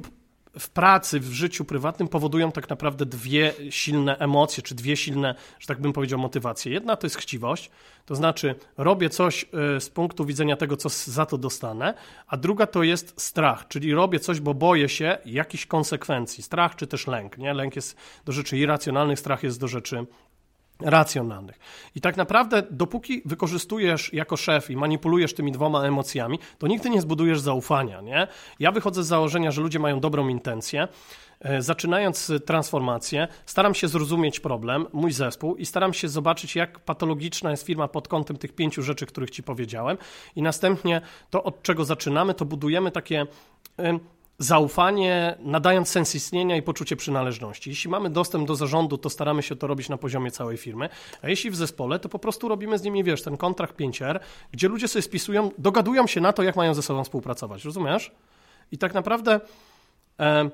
w pracy, w życiu prywatnym powodują tak naprawdę dwie silne emocje, czy dwie silne, że tak bym powiedział, motywacje. Jedna to jest chciwość, to znaczy robię coś e, z punktu widzenia tego, co za to dostanę, a druga to jest strach, czyli robię coś, bo boję się jakichś konsekwencji. Strach czy też lęk. Nie? Lęk jest do rzeczy irracjonalnych, strach jest do rzeczy racjonalnych. I tak naprawdę, dopóki wykorzystujesz jako szef i manipulujesz tymi dwoma emocjami, to nigdy nie zbudujesz zaufania. Nie? Ja wychodzę z założenia, że ludzie mają dobrą intencję. E, zaczynając transformację, staram się zrozumieć problem, mój zespół i staram się zobaczyć, jak patologiczna jest firma pod kątem tych pięciu rzeczy, których Ci powiedziałem. I następnie to, od czego zaczynamy, to budujemy takie zaufanie, nadając sens istnienia i poczucie przynależności. Jeśli mamy dostęp do zarządu, to staramy się to robić na poziomie całej firmy, a jeśli w zespole, to po prostu robimy z nimi, wiesz, ten kontrakt 5R, gdzie ludzie sobie spisują, dogadują się na to, jak mają ze sobą współpracować, rozumiesz? I tak naprawdę e,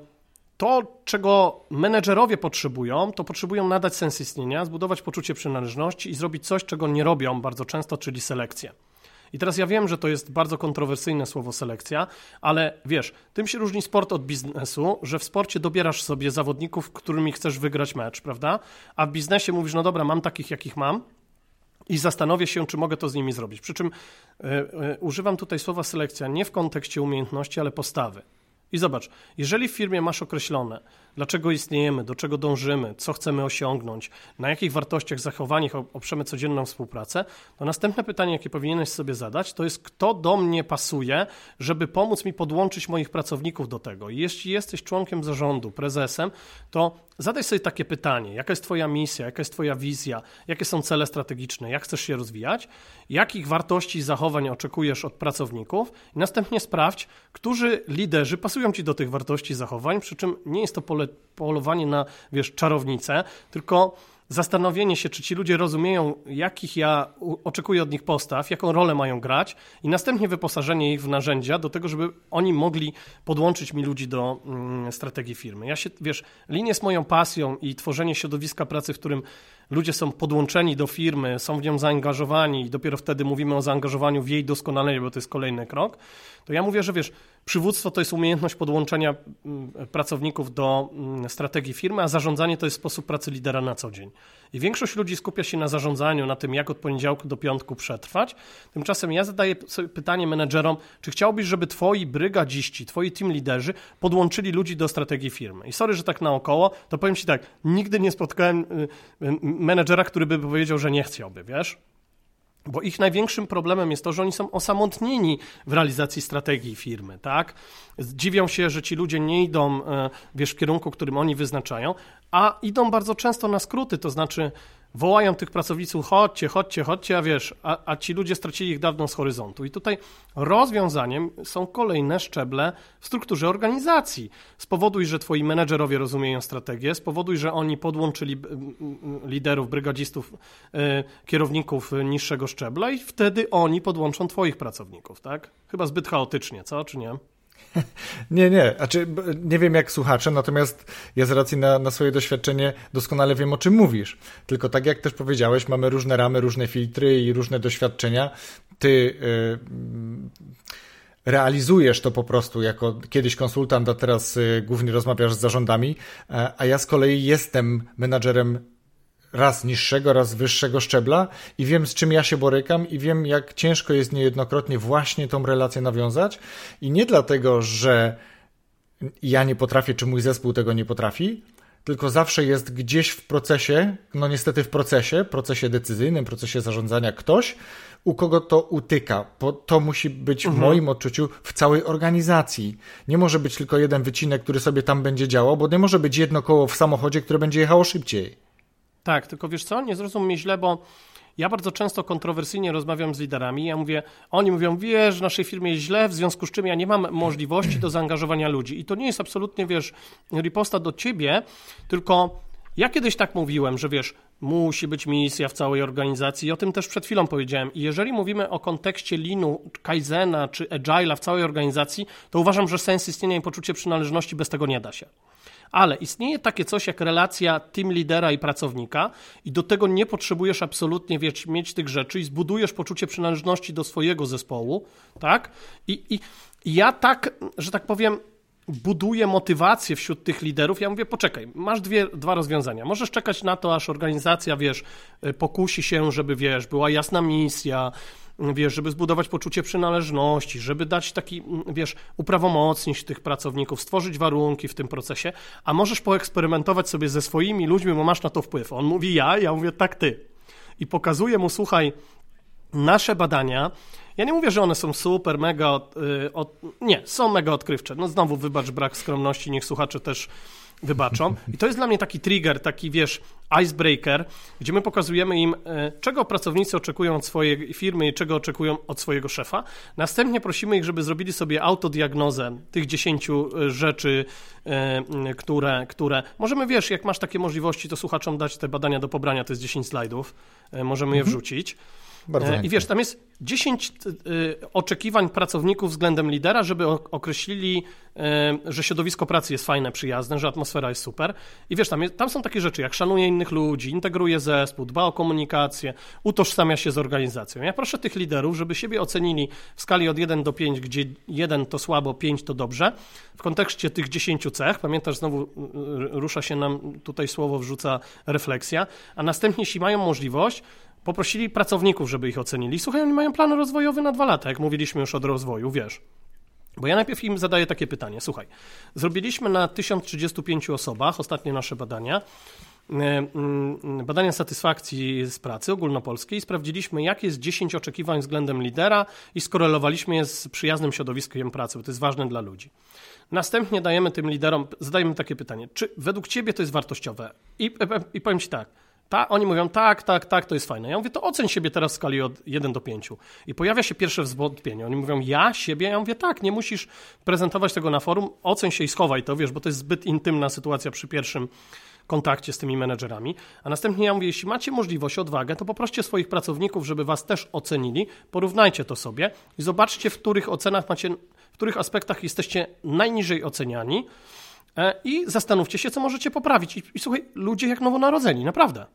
to, czego menedżerowie potrzebują, to potrzebują nadać sens istnienia, zbudować poczucie przynależności i zrobić coś, czego nie robią bardzo często, czyli selekcję. I teraz ja wiem, że to jest bardzo kontrowersyjne słowo selekcja, ale wiesz, tym się różni sport od biznesu, że w sporcie dobierasz sobie zawodników, którymi chcesz wygrać mecz, prawda? A w biznesie mówisz, no dobra, mam takich, jakich mam, i zastanowię się, czy mogę to z nimi zrobić. Przy czym y, y, używam tutaj słowa selekcja nie w kontekście umiejętności, ale postawy. I zobacz, jeżeli w firmie masz określone, dlaczego istniejemy, do czego dążymy, co chcemy osiągnąć, na jakich wartościach, zachowaniach oprzemy codzienną współpracę, to następne pytanie, jakie powinieneś sobie zadać, to jest, kto do mnie pasuje, żeby pomóc mi podłączyć moich pracowników do tego. I jeśli jesteś członkiem zarządu, prezesem, to zadaj sobie takie pytanie: jaka jest Twoja misja, jaka jest Twoja wizja, jakie są cele strategiczne, jak chcesz się rozwijać, jakich wartości i zachowań oczekujesz od pracowników, i następnie sprawdź, którzy liderzy pasują Ci do tych wartości i zachowań, przy czym nie jest to pole, polowanie na, wiesz, czarownicę, tylko zastanowienie się, czy ci ludzie rozumieją, jakich ja oczekuję od nich postaw, jaką rolę mają grać, i następnie wyposażenie ich w narzędzia do tego, żeby oni mogli podłączyć mi ludzi do mm, strategii firmy. Ja się, wiesz, linie z moją pasją i tworzenie środowiska pracy, w którym ludzie są podłączeni do firmy, są w nią zaangażowani i dopiero wtedy mówimy o zaangażowaniu w jej doskonalenie, bo to jest kolejny krok, to ja mówię, że wiesz, przywództwo to jest umiejętność podłączenia mm, pracowników do mm, strategii firmy, a zarządzanie to jest sposób pracy lidera na co dzień. I większość ludzi skupia się na zarządzaniu, na tym, jak od poniedziałku do piątku przetrwać. Tymczasem ja zadaję sobie pytanie menedżerom, czy chciałbyś, żeby twoi brygadziści, twoi team liderzy podłączyli ludzi do strategii firmy? I sorry, że tak naokoło, to powiem ci tak, nigdy nie spotkałem y, y, menedżera, który by powiedział, że nie chciałby, wiesz? Bo ich największym problemem jest to, że oni są osamotnieni w realizacji strategii firmy, tak? Dziwią się, że ci ludzie nie idą, e, wiesz, w kierunku, którym oni wyznaczają, a idą bardzo często na skróty, to znaczy wołają tych pracowników, chodźcie, chodźcie, chodźcie, a wiesz, a, a, ci ludzie stracili ich dawno z horyzontu. I tutaj rozwiązaniem są kolejne szczeble w strukturze organizacji. Spowoduj, że twoi menedżerowie rozumieją strategię, spowoduj, że oni podłączyli liderów, brygadzistów, e, kierowników niższego szczebla i wtedy oni podłączą twoich pracowników, tak? Chyba zbyt chaotycznie, co, czy nie? Nie, nie. Znaczy, nie wiem jak słuchacze, natomiast ja z racji na, na swoje doświadczenie doskonale wiem o czym mówisz. Tylko tak jak też powiedziałeś, mamy różne ramy, różne filtry i różne doświadczenia. Ty. Yy, realizujesz to po prostu jako kiedyś konsultant, a teraz y, głównie rozmawiasz z zarządami, a ja z kolei jestem menadżerem raz niższego, raz wyższego szczebla i wiem, z czym ja się borykam i wiem, jak ciężko jest niejednokrotnie właśnie tą relację nawiązać. I nie dlatego, że ja nie potrafię, czy mój zespół tego nie potrafi, tylko zawsze jest gdzieś w procesie, no niestety w procesie, procesie decyzyjnym, procesie zarządzania ktoś, u kogo to utyka. Bo to musi być w mhm. moim odczuciu w całej organizacji. Nie może być tylko jeden wycinek, który sobie tam będzie działał, bo nie może być jedno koło w samochodzie, które będzie jechało szybciej. Tak, tylko wiesz co, nie zrozum mnie źle, bo ja bardzo często kontrowersyjnie rozmawiam z liderami. Ja mówię, oni mówią, wiesz, w naszej firmie jest źle, w związku z czym ja nie mam możliwości do zaangażowania ludzi. I to nie jest absolutnie, wiesz, riposta do ciebie, tylko ja kiedyś tak mówiłem, że wiesz, musi być misja w całej organizacji i o tym też przed chwilą powiedziałem. I jeżeli mówimy o kontekście Linu, Kaizena czy Agile'a w całej organizacji, to uważam, że sens istnienia i poczucie przynależności bez tego nie da się. Ale istnieje takie coś jak relacja team lidera i pracownika i do tego nie potrzebujesz absolutnie wiesz, mieć tych rzeczy i zbudujesz poczucie przynależności do swojego zespołu, tak? I, i, ja tak, że tak powiem, buduje motywację wśród tych liderów. Ja mówię, poczekaj, masz dwie, dwa rozwiązania. Możesz czekać na to, aż organizacja, wiesz, pokusi się, żeby, wiesz, była jasna misja, wiesz, żeby zbudować poczucie przynależności, żeby dać taki, wiesz, uprawomocnić tych pracowników, stworzyć warunki w tym procesie, a możesz poeksperymentować sobie ze swoimi ludźmi, bo masz na to wpływ. On mówi ja, ja mówię tak ty. I pokazuję mu, słuchaj, nasze badania, ja nie mówię, że one są super, mega, od, y, od, nie, są mega odkrywcze. No znowu wybacz brak skromności, niech słuchacze też wybaczą. I to jest dla mnie taki trigger, taki wiesz, icebreaker, gdzie my pokazujemy im, e, czego pracownicy oczekują od swojej firmy i czego oczekują od swojego szefa. Następnie prosimy ich, żeby zrobili sobie autodiagnozę tych 10 e, rzeczy, e, które, które możemy, wiesz, jak masz takie możliwości, to słuchaczom dać te badania do pobrania, to jest 10 slajdów, możemy je mhm. wrzucić. Bardzo I wiesz, tam jest 10 y, oczekiwań pracowników względem lidera, żeby określili, y, że środowisko pracy jest fajne, przyjazne, że atmosfera jest super. I wiesz, tam, jest, tam są takie rzeczy jak szanuje innych ludzi, integruje zespół, dba o komunikację, utożsamia się z organizacją. Ja proszę tych liderów, żeby siebie ocenili w skali od 1 do 5, gdzie 1 to słabo, 5 to dobrze. W kontekście tych 10 cech, pamiętasz, znowu rusza się nam tutaj słowo, wrzuca refleksja, a następnie, jeśli mają możliwość, poprosili pracowników, żeby ich ocenili. Słuchaj, oni mają plan rozwojowy na dwa lata, jak mówiliśmy już o rozwoju, wiesz. Bo ja najpierw im zadaję takie pytanie. Słuchaj, zrobiliśmy na 1035 osobach ostatnie nasze badania, e, mm, badania satysfakcji z pracy ogólnopolskiej. Sprawdziliśmy, jakie jest 10 oczekiwań względem lidera i skorelowaliśmy je z przyjaznym środowiskiem pracy, bo to jest ważne dla ludzi. Następnie dajemy tym liderom, zadajemy takie pytanie, czy według ciebie to jest wartościowe? I, i powiem ci tak, ta, oni mówią, tak, tak, tak, to jest fajne. Ja mówię, to oceń siebie teraz w skali od 1 do 5. I pojawia się pierwsze zwątpienie. Oni mówią, ja siebie? Ja mówię, tak, nie musisz prezentować tego na forum, oceń się i schowaj to, wiesz, bo to jest zbyt intymna sytuacja przy pierwszym kontakcie z tymi menedżerami. A następnie ja mówię, jeśli macie możliwość, odwagę, to poproście swoich pracowników, żeby was też ocenili, porównajcie to sobie i zobaczcie, w których ocenach macie, w których aspektach jesteście najniżej oceniani i zastanówcie się, co możecie poprawić. I, I słuchaj, ludzie jak nowonarodzeni, naprawdę.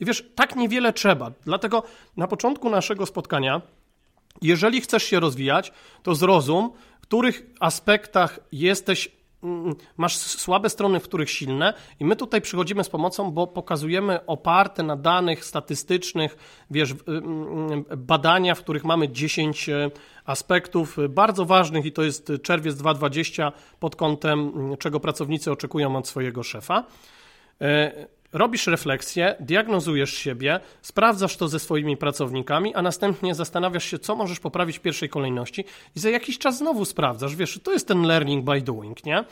I wiesz, tak niewiele trzeba. Dlatego na początku naszego spotkania, jeżeli chcesz się rozwijać, to zrozum, w których aspektach jesteś masz słabe strony, w których silne i my tutaj przychodzimy z pomocą, bo pokazujemy oparte na danych statystycznych, wiesz, mm, badania, w których mamy 10 e, aspektów bardzo ważnych i to jest czerwiec 2020 pod kątem mm, czego pracownicy oczekują od swojego szefa. Robisz refleksję, diagnozujesz siebie, sprawdzasz to ze swoimi pracownikami, a następnie zastanawiasz się, co możesz poprawić w pierwszej kolejności i za jakiś czas znowu sprawdzasz. Wiesz, to jest ten learning by doing, nie?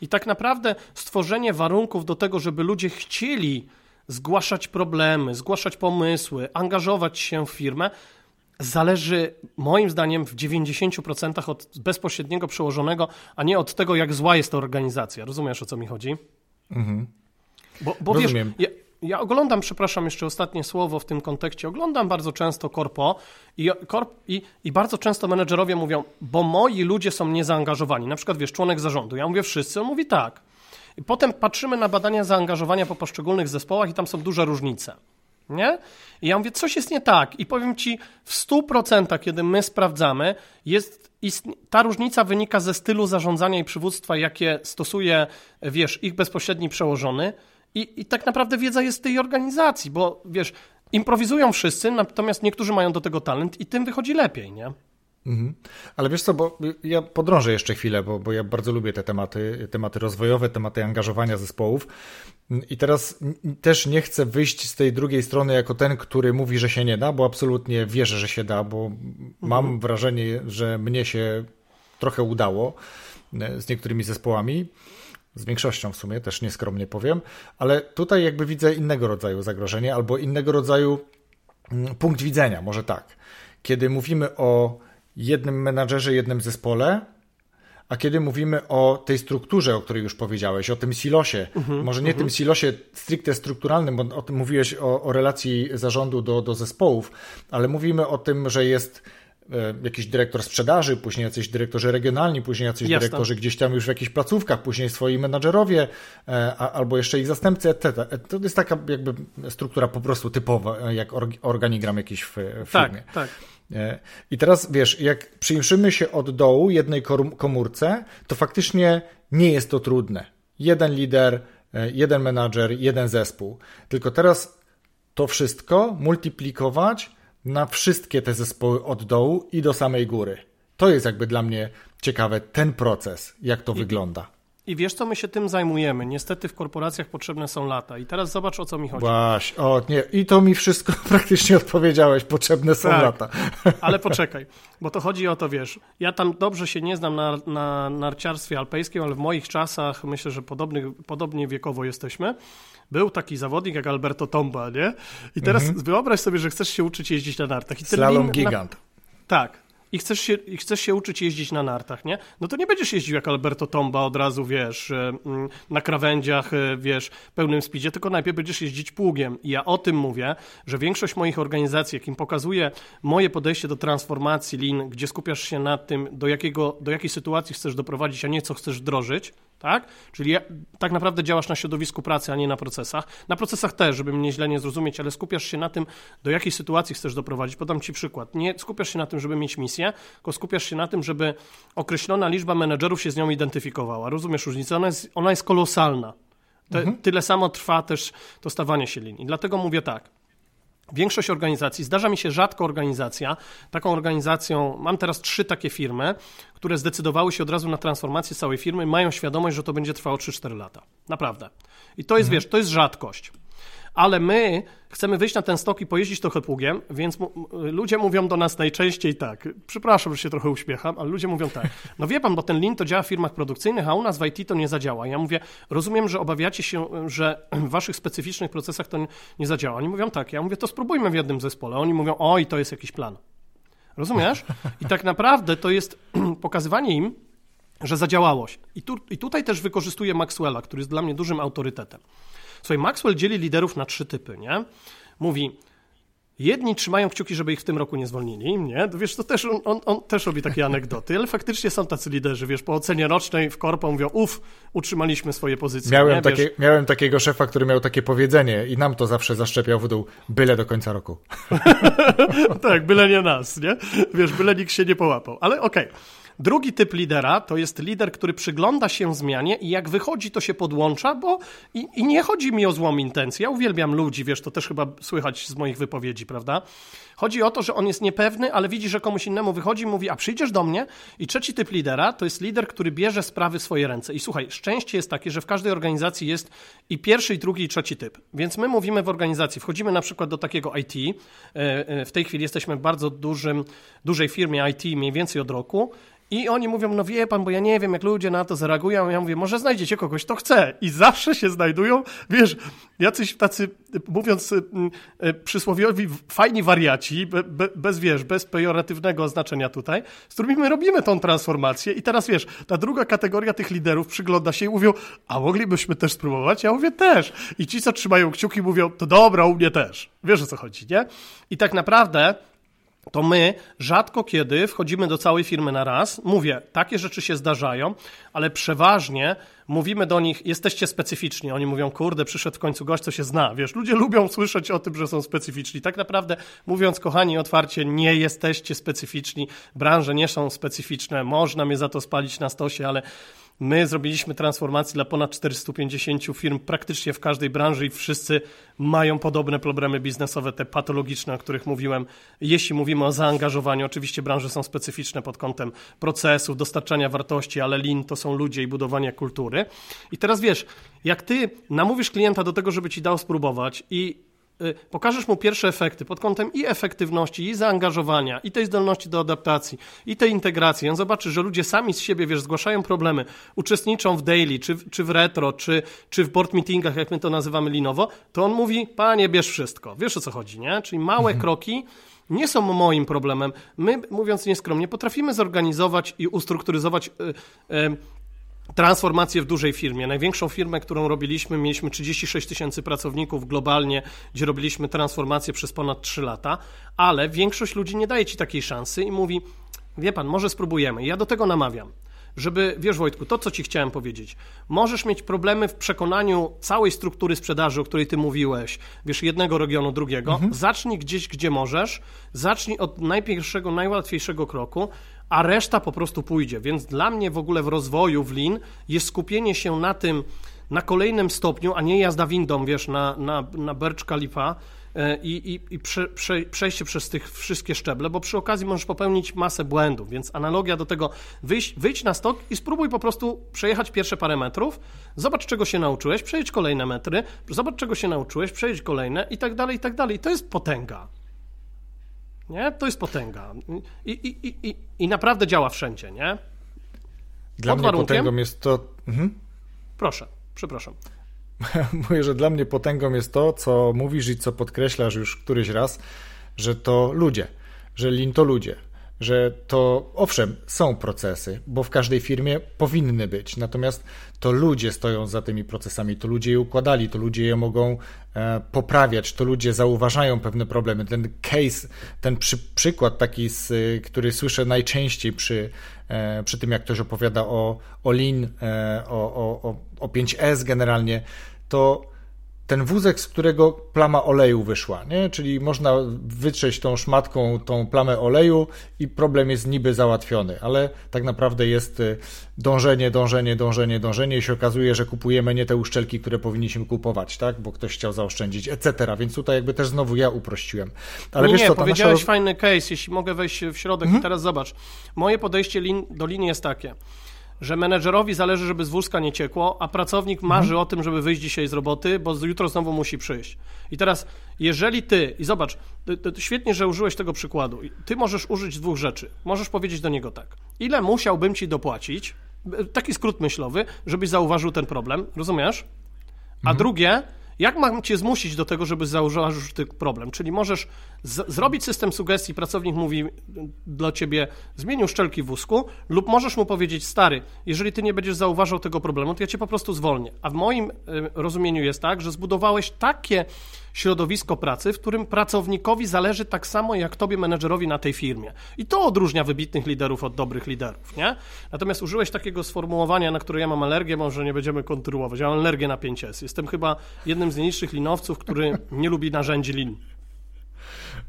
I tak naprawdę stworzenie warunków do tego, żeby ludzie chcieli zgłaszać problemy, zgłaszać pomysły, angażować się w firmę, zależy moim zdaniem w 90% od bezpośredniego przełożonego, a nie od tego, jak zła jest to organizacja. Rozumiesz, o co mi chodzi? Mhm. Bo, bo wiesz, ja, ja, oglądam, przepraszam, jeszcze ostatnie słowo w tym kontekście, oglądam bardzo często korpo i, korp, i, i bardzo często menedżerowie mówią, bo moi ludzie są niezaangażowani. Na przykład, wiesz, członek zarządu. Ja mówię wszyscy, on mówi tak. I potem patrzymy na badania zaangażowania po poszczególnych zespołach i tam są duże różnice. Nie? I ja mówię, coś jest nie tak. I powiem ci, w 100%, kiedy my sprawdzamy, jest, ta różnica wynika ze stylu zarządzania i przywództwa, jakie stosuje, wiesz, ich bezpośredni przełożony. I, I tak naprawdę wiedza jest tej organizacji, bo wiesz, improwizują wszyscy, natomiast niektórzy mają do tego talent i tym wychodzi lepiej, nie? Mhm. Ale wiesz co, bo ja podrążę jeszcze chwilę, bo, bo ja bardzo lubię te tematy, tematy rozwojowe, tematy angażowania zespołów. I teraz też nie chcę wyjść z tej drugiej strony jako ten, który mówi, że się nie da, bo absolutnie wierzę, że się da, bo mhm. mam wrażenie, że mnie się trochę udało e, z niektórymi zespołami z większością w sumie, też nieskromnie powiem, ale tutaj jakby widzę innego rodzaju zagrożenie albo innego rodzaju mm, punkt widzenia, może tak. Kiedy mówimy o jednym menadżerze, jednym zespole, a kiedy mówimy o tej strukturze, o której już powiedziałeś, o tym silosie, uh-huh, może nie uh-huh. tym silosie stricte strukturalnym, bo o tym mówiłeś o, o relacji zarządu do, do zespołów, ale mówimy o tym, że jest jakiś dyrektor sprzedaży, później jacyś dyrektorzy regionalni, później jacyś Jasne. dyrektorzy gdzieś tam już w jakichś placówkach, później swoi menadżerowie, e, albo jeszcze ich zastępcy, etc. E, to jest taka jakby struktura po prostu typowa, jak organigram jakiś w, w tak, firmie. Tak, tak. I teraz wiesz, jak przyjrzymy się od dołu jednej komórce, to faktycznie nie jest to trudne. Jeden lider, jeden menadżer, jeden zespół. Tylko teraz to wszystko multiplikować na wszystkie te zespoły od dołu i do samej góry. To jest jakby dla mnie ciekawe, ten proces, jak to I, wygląda. I wiesz, co my się tym zajmujemy? Niestety w korporacjach potrzebne są lata. I teraz zobacz, o co mi chodzi. Właśnie, o nie, i to mi wszystko praktycznie odpowiedziałeś, potrzebne są tak, lata. Ale poczekaj, bo to chodzi o to, wiesz, ja tam dobrze się nie znam na, na narciarstwie alpejskim, ale w moich czasach, myślę, że podobny, podobnie wiekowo jesteśmy, był taki zawodnik jak Alberto Tomba, nie? I teraz mhm. wyobraź sobie, że chcesz się uczyć jeździć na nartach. I Slalom gigant. Na... Tak i chcesz się, i chcesz się uczyć jeździć na nartach, nie? No to nie będziesz jeździł jak Alberto Tomba od razu, wiesz, e, mm, na krawędziach, e, wiesz, pełnym speedzie, tylko najpierw będziesz jeździć pługiem. I ja o tym mówię, że większość moich organizacji, jakim pokazuje moje podejście do transformacji lin, gdzie skupiasz się na tym, do, jakiego, do jakiej sytuacji chcesz doprowadzić, a nie co chcesz wdrożyć, tak? Czyli tak naprawdę działasz na środowisku pracy, a nie na procesach. Na procesach też, żeby mnie źle nie zrozumieć, ale skupiasz się na tym, do jakiej sytuacji chcesz doprowadzić. Podam Ci przykład. Nie skupiasz się na tym, żeby mieć misję, tylko skupiasz się na tym, żeby określona liczba menedżerów się z nią identyfikowała. Rozumiesz różnicę? Ona jest, ona jest kolosalna. Te, mhm. Tyle samo trwa też to stawanie się linii. Dlatego mówię tak. Większość organizacji, zdarza mi się rzadko organizacja, taką organizacją, mam teraz trzy takie firmy, które zdecydowały się od razu na transformację całej firmy, mają świadomość, że to będzie trwało 3-4 lata. Naprawdę. I to jest, mhm. wiesz, to jest rzadkość ale my chcemy wyjść na ten stok i pojeździć trochę pługiem, więc ludzie mówią do nas najczęściej tak, przepraszam, że się trochę uśmiecham, ale ludzie mówią tak, no wie pan, bo ten lin to działa w firmach produkcyjnych, a u nas w IT to nie zadziała. Ja mówię, rozumiem, że obawiacie się, że w waszych specyficznych procesach to nie zadziała. Oni mówią tak, ja mówię, to spróbujmy w jednym zespole. Oni mówią, oj, to jest jakiś plan. Rozumiesz? I tak naprawdę to jest pokazywanie im, że zadziałało się. I, tu, I tutaj też wykorzystuję Maxwella, który jest dla mnie dużym autorytetem. Słuchaj, Maxwell dzieli liderów na trzy typy, nie? Mówi, Jedni trzymają kciuki, żeby ich w tym roku nie zwolnili, nie? Wiesz, to też on, on, on, też robi takie anegdoty, ale faktycznie są tacy liderzy, wiesz, po ocenie rocznej w korpo mówią, uff, utrzymaliśmy swoje pozycje. Miałem, takie, miałem takiego szefa, który miał takie powiedzenie i nam to zawsze zaszczepiał w dół, byle do końca roku. tak, byle nie nas, nie? Wiesz, byle nikt się nie połapał, ale okej. Okay. Drugi typ lidera to jest lider, który przygląda się zmianie i jak wychodzi, to się podłącza, bo i, i nie chodzi mi o złą intencję. Ja uwielbiam ludzi, wiesz, to też chyba słychać z moich wypowiedzi, prawda? Chodzi o to, że on jest niepewny, ale widzi, że komuś innemu wychodzi mówi, a przyjdziesz do mnie? I trzeci typ lidera to jest lider, który bierze sprawy w swoje ręce. I słuchaj, szczęście jest takie, że w każdej organizacji jest i pierwszy, i drugi, i trzeci typ. Więc my mówimy w organizacji, wchodzimy na przykład do takiego IT. E, e, w tej chwili jesteśmy w bardzo dużym, dużej firmie IT, mniej więcej od roku. I oni mówią, no wie pan, bo ja nie wiem, jak ludzie na to zareagują. Ja mówię, może znajdziecie kogoś, kto chce. I zawsze się znajdują, wiesz, jacyś tacy, mówiąc y, y, przysłowiowi, fajni wariaci, be, be, bez, wiesz, bez pejoratywnego znaczenia tutaj, z którymi my robimy tą transformację. I teraz, wiesz, ta druga kategoria tych liderów przygląda się i mówią, a moglibyśmy też spróbować? Ja mówię, też. I ci, co trzymają kciuki, mówią, to dobra, u mnie też. Wiesz, o co chodzi, nie? I tak naprawdę to my rzadko kiedy wchodzimy do całej firmy na raz. Mówię, takie rzeczy się zdarzają, ale przeważnie mówimy do nich, jesteście specyficzni. Oni mówią, kurde, przyszedł w końcu gość, co się zna. Wiesz, ludzie lubią słyszeć o tym, że są specyficzni. Tak naprawdę, mówiąc, kochani, otwarcie, nie jesteście specyficzni, branże nie są specyficzne, można mnie za to spalić na stosie, ale My zrobiliśmy transformację dla ponad 450 firm praktycznie w każdej branży i wszyscy mają podobne problemy biznesowe, te patologiczne, o których mówiłem. Jeśli mówimy o zaangażowaniu, oczywiście branże są specyficzne pod kątem procesów, dostarczania wartości, ale lean to są ludzie i budowanie kultury. I teraz wiesz, jak ty namówisz klienta do tego, żeby ci dał spróbować i pokażesz mu pierwsze efekty pod kątem i efektywności, i zaangażowania, i tej zdolności do adaptacji, i tej integracji. On zobaczy, że ludzie sami z siebie, wiesz, zgłaszają problemy, uczestniczą w daily, czy, czy w retro, czy, czy w board meetingach, jak my to nazywamy linowo, to on mówi, panie, bierz wszystko. Wiesz o co chodzi, nie? Czyli małe mhm. kroki nie są moim problemem. My, mówiąc nieskromnie, potrafimy zorganizować i ustrukturyzować y, y, transformację w dużej firmie. Największą firmę, którą robiliśmy, mieliśmy 36 tysięcy pracowników globalnie, gdzie robiliśmy transformację przez ponad 3 lata, ale większość ludzi nie daje ci takiej szansy i mówi, wie pan, może spróbujemy. Ja do tego namawiam żeby, wiesz Wojtku, to co ci chciałem powiedzieć, możesz mieć problemy w przekonaniu całej struktury sprzedaży, o której ty mówiłeś, wiesz, jednego regionu, drugiego, mhm. zacznij gdzieś, gdzie możesz, zacznij od najpierwszego, najłatwiejszego kroku, a reszta po prostu pójdzie. Więc dla mnie w ogóle w rozwoju w Lean jest skupienie się na tym, na kolejnym stopniu, a nie jazda windą, wiesz, na, na, na e, i, i, i prze, prze, przejście przez tych wszystkie szczeble, bo przy okazji możesz popełnić masę błędów, więc analogia do tego, wyjść, wyjdź na stok i spróbuj po prostu przejechać pierwsze parę metrów, zobacz czego się nauczyłeś, przejdź kolejne metry, zobacz czego się nauczyłeś, przejdź kolejne i tak dalej, i tak dalej. To jest potęga. Nie? To jest potęga. I, i, i, i naprawdę działa wszędzie, nie? Dla Pod mnie warunkiem... potęgą jest to... Mhm. Proszę, przepraszam. Mówię, że dla mnie potęgą jest to, co mówisz i co podkreślasz już któryś raz, że to ludzie, że lin to ludzie, że to owszem, są procesy, bo w każdej firmie powinny być, natomiast to ludzie stoją za tymi procesami, to ludzie je układali, to ludzie je mogą e, poprawiać, to ludzie zauważają pewne problemy. Ten case, ten przy, przykład taki, z, który słyszę najczęściej przy, e, przy tym, jak ktoś opowiada o, o Lean, e, o, o, o 5S generalnie, to ten wózek, z którego plama oleju wyszła, nie? Czyli można wytrzeć tą szmatką tą plamę oleju i problem jest niby załatwiony, ale tak naprawdę jest y, dążenie, dążenie, dążenie, dążenie i się okazuje, że kupujemy nie te uszczelki, które powinniśmy kupować, tak? Bo ktoś chciał zaoszczędzić, etc. Więc tutaj jakby też znowu ja uprościłem. Ale nie, wiesz nie, co, powiedziałeś nasza... fajny case, jeśli mogę wejść w środek mhm. i teraz zobacz. Moje podejście do linii jest takie że menedżerowi zależy, żeby z wózka nie ciekło, a pracownik marzy mhm. o tym, żeby wyjść dzisiaj z roboty, bo jutro znowu musi przyjść. I teraz, jeżeli ty, i zobacz, to, to świetnie, że użyłeś tego przykładu, ty możesz użyć dwóch rzeczy. Możesz powiedzieć do niego tak, ile musiałbym ci dopłacić, taki skrót myślowy, żebyś zauważył ten problem, rozumiesz? A mhm. drugie, jak mam cię zmusić do tego, żeby zauważył ten problem? Czyli możesz zrobić system sugestii, pracownik mówi dla ciebie zmień uszczelki wózku, lub możesz mu powiedzieć, stary, jeżeli ty nie będziesz zauważał tego problemu, to ja cię po prostu zwolnię. A w moim y, rozumieniu jest tak, że zbudowałeś takie środowisko pracy, w którym pracownikowi zależy tak samo jak tobie, menedżerowi na tej firmie. I to odróżnia wybitnych liderów od dobrych liderów, nie? Natomiast użyłeś takiego sformułowania, na które ja mam alergię, może nie będziemy kontynuować. Ja mam alergię na 5S. Jestem chyba jednym z nielicznych linowców, który nie lubi narzędzi lin.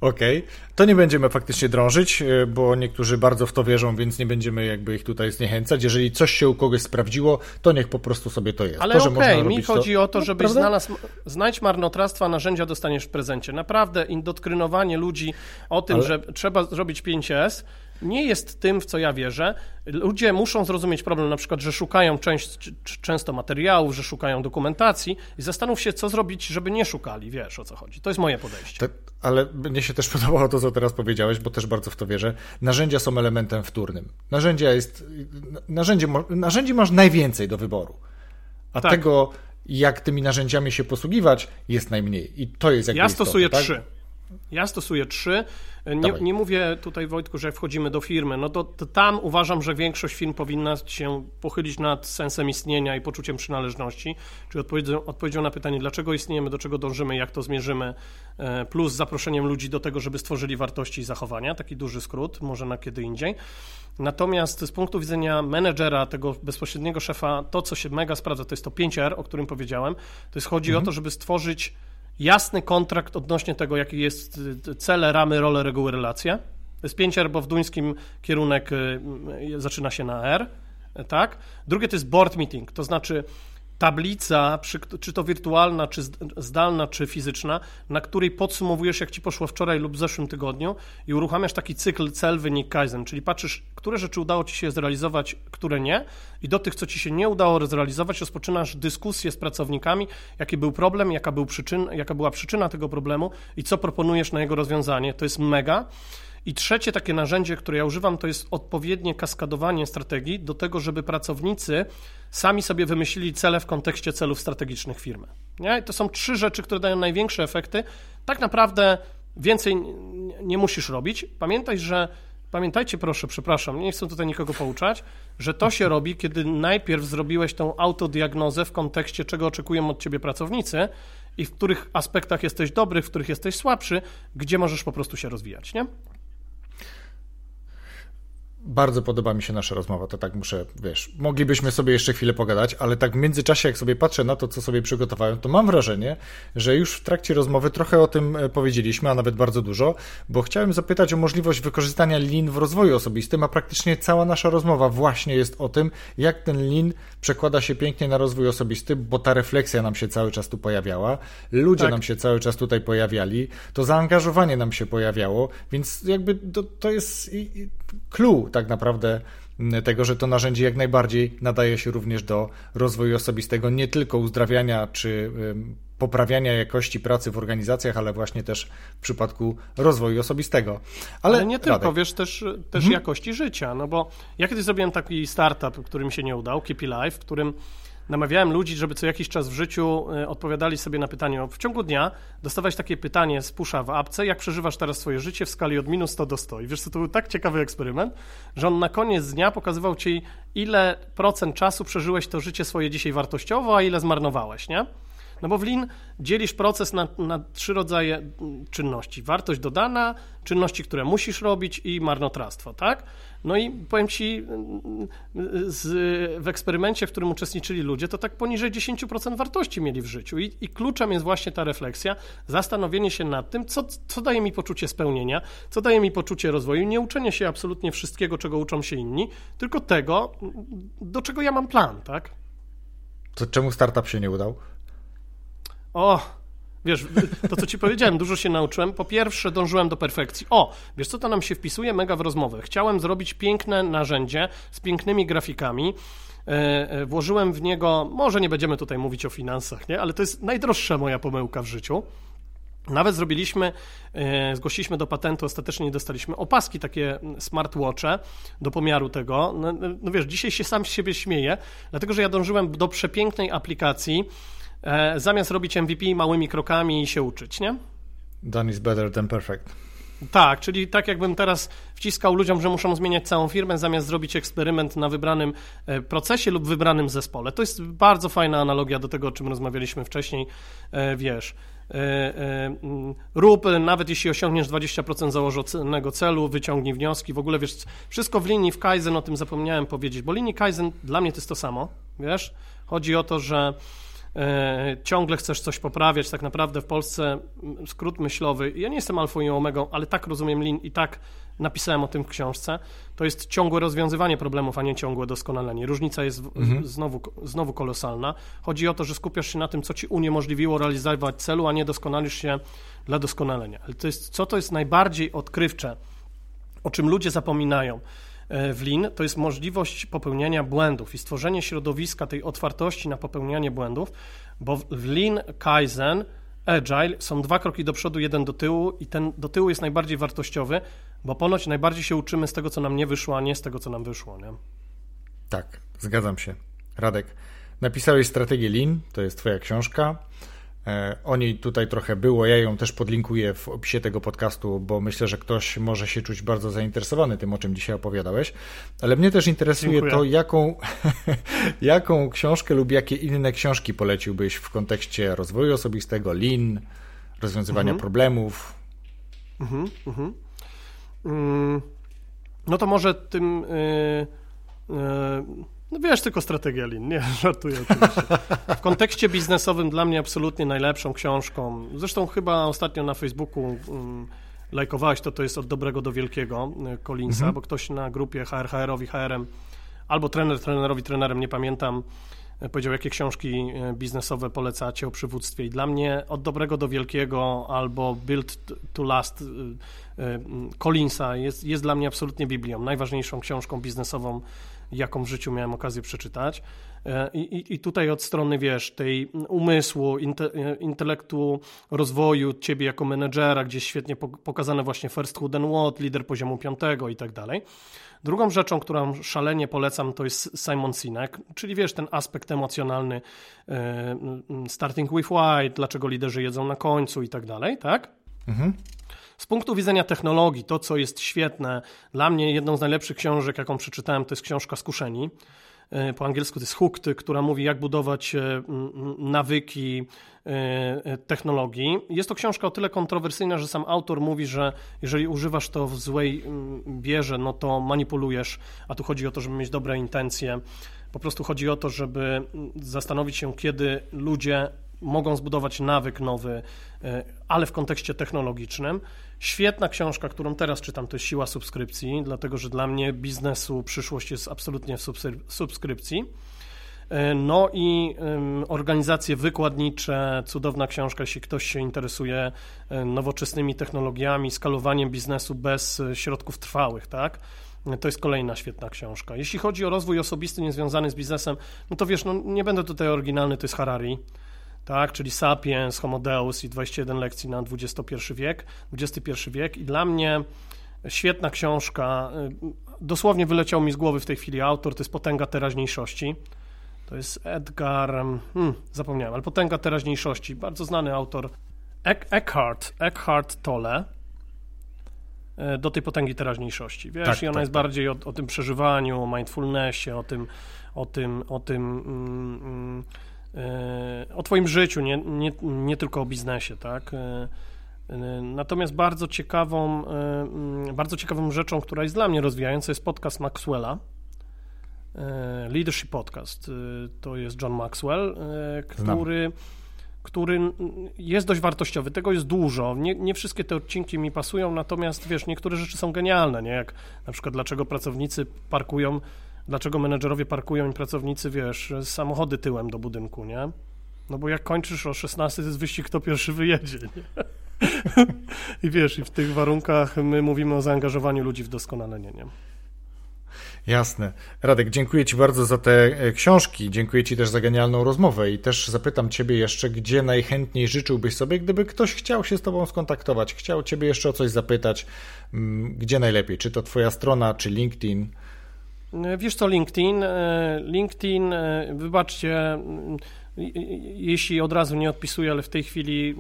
Okej, okay. to nie będziemy faktycznie drążyć, e, bo niektórzy bardzo w to wierzą, więc nie będziemy jakby ich tutaj zniechęcać. Jeżeli coś się u kogoś sprawdziło, to niech po prostu sobie to jest. Ale okej, okay, mi chodzi to... o to, no, żebyś no, znalazł, znajdź marnotrawstwa, narzędzia dostaniesz w prezencie. Naprawdę indoktrynowanie ludzi o tym, Ale... że trzeba zrobić 5S, nie jest tym, w co ja wierzę. Ludzie muszą zrozumieć problem, na przykład, że szukają część, często materiałów, że szukają dokumentacji i zastanów się, co zrobić, żeby nie szukali. Wiesz, o co chodzi. To jest moje podejście. Te, ale mnie się też podobało to, co teraz powiedziałeś, bo też bardzo w to wierzę. Narzędzia są elementem wtórnym. Narzędzia jest... Narzędzie, narzędzi masz najwięcej do wyboru. A tak. tego, jak tymi narzędziami się posługiwać, jest najmniej. I to jest jakby Ja stosuję istotne, trzy. Tak? Ja stosuję trzy. Nie, nie, mówię tutaj, Wojtku, że wchodzimy do firmy, no to, to, tam uważam, że większość firm powinna się pochylić nad sensem istnienia i poczuciem przynależności, czyli odpowiedzią, odpowiedzią na pytanie, dlaczego istniejemy, do czego dążymy, jak to zmierzymy, e, plus zaproszeniem ludzi do tego, żeby stworzyli wartości i zachowania, taki duży skrót, może na kiedy indziej. Natomiast z punktu widzenia menedżera, tego bezpośredniego szefa, to, co się mega sprawdza, to jest to 5R, o którym powiedziałem, to jest chodzi mhm. o to, żeby stworzyć jasny kontrakt odnośnie tego, jaki jest y, cele, ramy, role, reguły, relacje. To jest 5R, bo w duńskim kierunek y, y, zaczyna się na R, tak? Drugie to jest board meeting, to znaczy tablica, czy to wirtualna, czy zdalna, czy fizyczna, na której podsumowujesz, jak ci poszło wczoraj lub w zeszłym tygodniu i uruchamiasz taki cykl cel, wynik, kaizen, czyli patrzysz, które rzeczy udało ci się zrealizować, które nie i do tych, co ci się nie udało zrealizować, rozpoczynasz dyskusję z pracownikami, jaki był problem, jaka, był przyczyn, jaka była przyczyna tego problemu i co proponujesz na jego rozwiązanie. To jest mega. I trzecie takie narzędzie, które ja używam, to jest odpowiednie kaskadowanie strategii do tego, żeby pracownicy sami sobie wymyślili cele w kontekście celów strategicznych firmy. Nie? I to są trzy rzeczy, które dają największe efekty. Tak naprawdę więcej nie musisz robić. Pamiętaj, że Pamiętajcie proszę, przepraszam, nie chcę tutaj nikogo pouczać, że to się robi, kiedy najpierw zrobiłeś tą autodiagnozę w kontekście, czego oczekują od ciebie pracownicy i w których aspektach jesteś dobry, w których jesteś słabszy, gdzie możesz po prostu się rozwijać, nie? Bardzo podoba mi się nasza rozmowa, to tak muszę, wiesz, moglibyśmy sobie jeszcze chwilę pogadać, ale tak w międzyczasie, jak sobie patrzę na to, co sobie przygotowałem, to mam wrażenie, że już w trakcie rozmowy trochę o tym e, powiedzieliśmy, a nawet bardzo dużo, bo chciałem zapytać o możliwość wykorzystania lin w rozwoju osobistym, a praktycznie cała nasza rozmowa właśnie jest o tym, jak ten lin przekłada się pięknie na rozwój osobisty, bo ta refleksja nam się cały czas tu pojawiała, ludzie tak. nam się cały czas tutaj pojawiali, to zaangażowanie nam się pojawiało, więc jakby to, to jest clue tak naprawdę tego, że to narzędzie jak najbardziej nadaje się również do rozwoju osobistego, nie tylko uzdrawiania czy poprawiania jakości pracy w organizacjach, ale właśnie też w przypadku rozwoju osobistego. Ale, ale nie tylko, Radek. wiesz, też, też mhm. jakości życia, no bo ja kiedyś zrobiłem taki startup, który mi się nie udał, Keep Life, w którym namawiałem ludzi, żeby co jakiś czas w życiu e, odpowiadali sobie na pytanie. W ciągu dnia dostawać takie pytanie z pusza w apce, jak przeżywasz teraz swoje życie w skali od minus 100 do 100. I wiesz co, to był tak ciekawy eksperyment, że on na koniec dnia pokazywał ci, ile procent czasu przeżyłeś to życie swoje dzisiaj wartościowo, a ile zmarnowałeś, nie? No bo w Lean dzielisz proces na, na trzy rodzaje czynności. Wartość dodana, czynności, które musisz robić i marnotrawstwo, tak? No i powiem Ci, z, w eksperymencie, w którym uczestniczyli ludzie, to tak poniżej 10% wartości mieli w życiu. I, I, kluczem jest właśnie ta refleksja, zastanowienie się nad tym, co, co daje mi poczucie spełnienia, co daje mi poczucie rozwoju, nie uczenie się absolutnie wszystkiego, czego uczą się inni, tylko tego, do czego ja mam plan, tak? To czemu startup się nie udał? O, Wiesz, to co ci powiedziałem, dużo się nauczyłem. Po pierwsze, dążyłem do perfekcji. O, wiesz co to nam się wpisuje mega w rozmowę. Chciałem zrobić piękne narzędzie z pięknymi grafikami. E, e, włożyłem w niego, może nie będziemy tutaj mówić o finansach, nie? ale to jest najdroższa moja pomyłka w życiu. Nawet zrobiliśmy, e, zgłosiliśmy do patentu, ostatecznie dostaliśmy opaski, takie smartwatche do pomiaru tego. No, no wiesz, dzisiaj się sam z siebie śmieję, dlatego że ja dążyłem do przepięknej aplikacji, zamiast robić MVP małymi krokami i się uczyć, nie? Done is better than perfect. Tak, czyli tak jakbym teraz wciskał ludziom, że muszą zmieniać całą firmę, zamiast zrobić eksperyment na wybranym e, procesie lub wybranym zespole. To jest bardzo fajna analogia do tego, o czym rozmawialiśmy wcześniej, e, wiesz. E, mm, rób, nawet jeśli osiągniesz 20% założonego celu, wyciągnij wnioski, w ogóle wiesz, wszystko w linii w Kaizen, o tym zapomniałem powiedzieć, bo linii Kaizen dla mnie to jest to samo, wiesz, chodzi o to, że E, ciągle chcesz coś poprawiać, tak naprawdę w Polsce skrót myślowy, ja nie jestem alfą i omegą, ale tak rozumiem Lean i tak napisałem o tym w książce, to jest ciągłe rozwiązywanie problemów, a nie ciągłe doskonalenie. Różnica jest mhm. znowu, znowu kolosalna. Chodzi o to, że skupiasz się na tym, co ci uniemożliwiło realizować celu, a nie doskonalisz się dla doskonalenia. Ale to jest, co to jest najbardziej odkrywcze, o czym ludzie zapominają – E, w Lean, to jest możliwość popełniania błędów i stworzenie środowiska tej otwartości na popełnianie błędów, bo w Lean, Kaizen, Agile są dwa kroki do przodu, jeden do tyłu i ten do tyłu jest najbardziej wartościowy, bo ponoć najbardziej się uczymy z tego, co nam nie wyszło, a nie z tego, co nam wyszło. Nie? Tak, zgadzam się. Radek, napisałeś strategię Lean, to jest twoja książka. E, o niej tutaj trochę było. Ja ją też podlinkuję w opisie tego podcastu, bo myślę, że ktoś może się czuć bardzo zainteresowany tym, o czym dzisiaj opowiadałeś. Ale mnie też interesuje Dziękuję. to, jaką, jaką książkę lub jakie inne książki poleciłbyś w kontekście rozwoju osobistego, lean, rozwiązywania mhm. problemów. Mhm, mhm. Mm, no to może tym. Yy, yy no wiesz, tylko strategia lin, nie, żartuję oczywiście. W kontekście biznesowym dla mnie absolutnie najlepszą książką, zresztą chyba ostatnio na Facebooku um, lajkowałeś to, to jest od dobrego do wielkiego y, Collinsa, mhm. bo ktoś na grupie HRHR-owi HRM albo trener trenerowi trenerem, nie pamiętam, y, powiedział, jakie książki y, biznesowe polecacie o przywództwie i dla mnie od dobrego do wielkiego albo Build to Last Collinsa jest, jest dla mnie absolutnie Biblią, najważniejszą książką biznesową jaką w życiu miałem okazję przeczytać. E, I, i tutaj od strony, wiesz, tej umysłu, inte, e, intelektu, rozwoju ciebie jako menedżera, gdzie świetnie pokazane właśnie first who then what, lider poziomu piątego i tak dalej. Drugą rzeczą, którą szalenie polecam, to jest Simon Sinek, czyli wiesz, ten aspekt emocjonalny, e, starting with why, dlaczego liderzy jedzą na końcu i tak dalej, tak? Mhm. Z punktu widzenia technologii, to co jest świetne, dla mnie jedną z najlepszych książek, jaką przeczytałem, to jest książka Skuszeni. E, po angielsku to jest Hooked, która mówi, jak budować e, nawyki e, technologii. Jest to książka o tyle kontrowersyjna, że sam autor mówi, że jeżeli używasz to w złej wierze, no to manipulujesz, a tu chodzi o to, żeby mieć dobre intencje. Po prostu chodzi o to, żeby zastanowić się, kiedy ludzie mogą zbudować nawyk nowy, ale w kontekście technologicznym. Świetna książka, którą teraz czytam, to jest Siła Subskrypcji, dlatego że dla mnie biznesu przyszłość jest absolutnie w subskrypcji. E, no i organizacje wykładnicze, cudowna książka, jeśli ktoś się interesuje e, nowoczesnymi technologiami, skalowaniem biznesu bez e, środków trwałych, tak? To jest kolejna świetna książka. Jeśli chodzi o rozwój osobisty niezwiązany z biznesem, no to wiesz, no nie będę tutaj oryginalny, to jest Harari tak, czyli Sapiens, Homo Deus i 21 lekcji na XXI wiek, XXI wiek i dla mnie świetna książka, dosłownie wyleciał mi z głowy w tej chwili autor, to jest Potęga Teraźniejszości, to jest Edgar, hmm, zapomniałem, ale Potęga Teraźniejszości, bardzo znany autor, Eckhart, Eckhart Tolle, y, do tej potęgi teraźniejszości. Wiesz, tak, i ona tak, jest tak. bardziej o, o, tym przeżywaniu, o mindfulnessie, o tym, o tym, o tym mm, mm, o Twoim życiu, nie, nie, nie tylko o biznesie, tak? Natomiast bardzo ciekawą, mm, bardzo ciekawą rzeczą, która jest dla mnie rozwijająca, jest podcast Maxwella. Leadership Podcast. To jest John Maxwell, który. Znam który jest dość wartościowy. Tego jest dużo. Nie, nie, wszystkie te odcinki mi pasują, natomiast wiesz, niektóre rzeczy są genialne, nie? Jak na przykład dlaczego pracownicy parkują, dlaczego menedżerowie parkują i pracownicy, wiesz, samochody tyłem do budynku, nie? No bo jak kończysz o 16, to jest wyścig, kto pierwszy wyjedzie, nie? I wiesz, i w tych warunkach my mówimy o zaangażowaniu ludzi w doskonalenie, nie? Jasne. Radek, dziękuję Ci bardzo za te e, książki, dziękuję Ci też za genialną rozmowę i też zapytam Ciebie jeszcze, gdzie najchętniej życzyłbyś sobie, gdyby ktoś chciał się z Tobą skontaktować, chciał Ciebie jeszcze o coś zapytać, mm, gdzie najlepiej? Czy to Twoja strona, czy LinkedIn? E, wiesz co, LinkedIn? E, LinkedIn, wybaczcie, jeśli od razu nie odpisuję, ale w tej chwili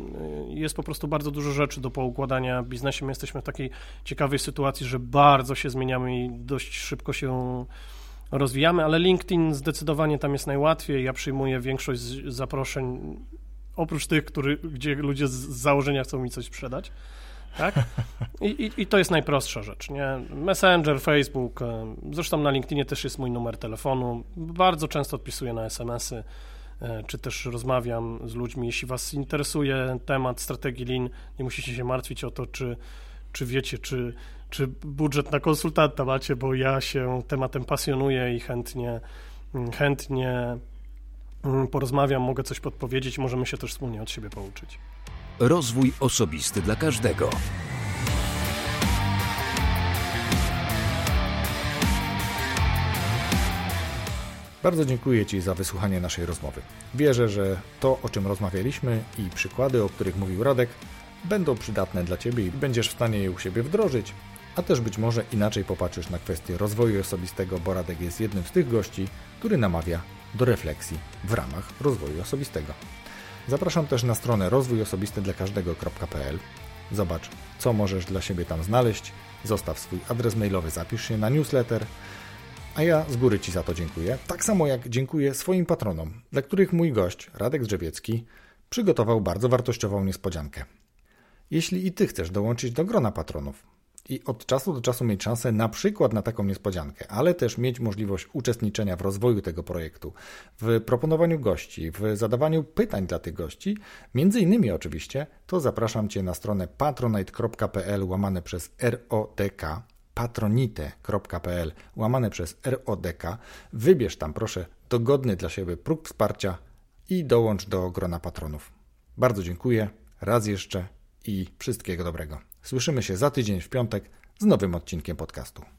jest po prostu bardzo dużo rzeczy do poukładania w biznesie. My jesteśmy w takiej ciekawej sytuacji, że bardzo się zmieniamy i dość szybko się rozwijamy, ale LinkedIn zdecydowanie tam jest najłatwiej. Ja przyjmuję większość zaproszeń, oprócz tych, który, gdzie ludzie z założenia chcą mi coś sprzedać. Tak? I, i, I, to jest najprostsza rzecz. Nie? Messenger, Facebook, y, zresztą na LinkedInie też jest mój numer telefonu. Bardzo często odpisuję na SMS-y. E, czy też rozmawiam z ludźmi. Jeśli Was interesuje temat strategii Lean, nie musicie się martwić o to, czy, czy wiecie, czy, czy budżet na konsultanta macie, bo ja się tematem pasjonuję i chętnie, chętnie mm, porozmawiam, mogę coś podpowiedzieć, możemy się też wspólnie od siebie pouczyć. Rozwój osobisty dla każdego. Bardzo dziękuję Ci za wysłuchanie naszej rozmowy. Wierzę, że to, o czym rozmawialiśmy i przykłady, o których mówił Radek, będą przydatne dla Ciebie i będziesz w stanie je u siebie wdrożyć, a też być może inaczej popatrzysz na kwestię rozwoju osobistego, bo Radek jest jednym z tych gości, który namawia do refleksji w ramach rozwoju osobistego. Zapraszam też na stronę rozwójosobisty dla każdego.pl. Zobacz, co możesz dla siebie tam znaleźć. Zostaw swój adres mailowy, zapisz się na newsletter a ja z góry Ci za to dziękuję. Tak samo jak dziękuję swoim patronom, dla których mój gość, Radek Drzewiecki, przygotował bardzo wartościową niespodziankę. Jeśli i Ty chcesz dołączyć do grona patronów i od czasu do czasu mieć szansę na przykład na taką niespodziankę, ale też mieć możliwość uczestniczenia w rozwoju tego projektu, w proponowaniu gości, w zadawaniu pytań dla tych gości, między innymi oczywiście, to zapraszam Cię na stronę patronite.pl łamane przez ROTK patronite.pl łamane przez RODK. Wybierz tam proszę dogodny dla siebie próg wsparcia i dołącz do grona patronów. Bardzo dziękuję, raz jeszcze i wszystkiego dobrego. Słyszymy się za tydzień w piątek z nowym odcinkiem podcastu.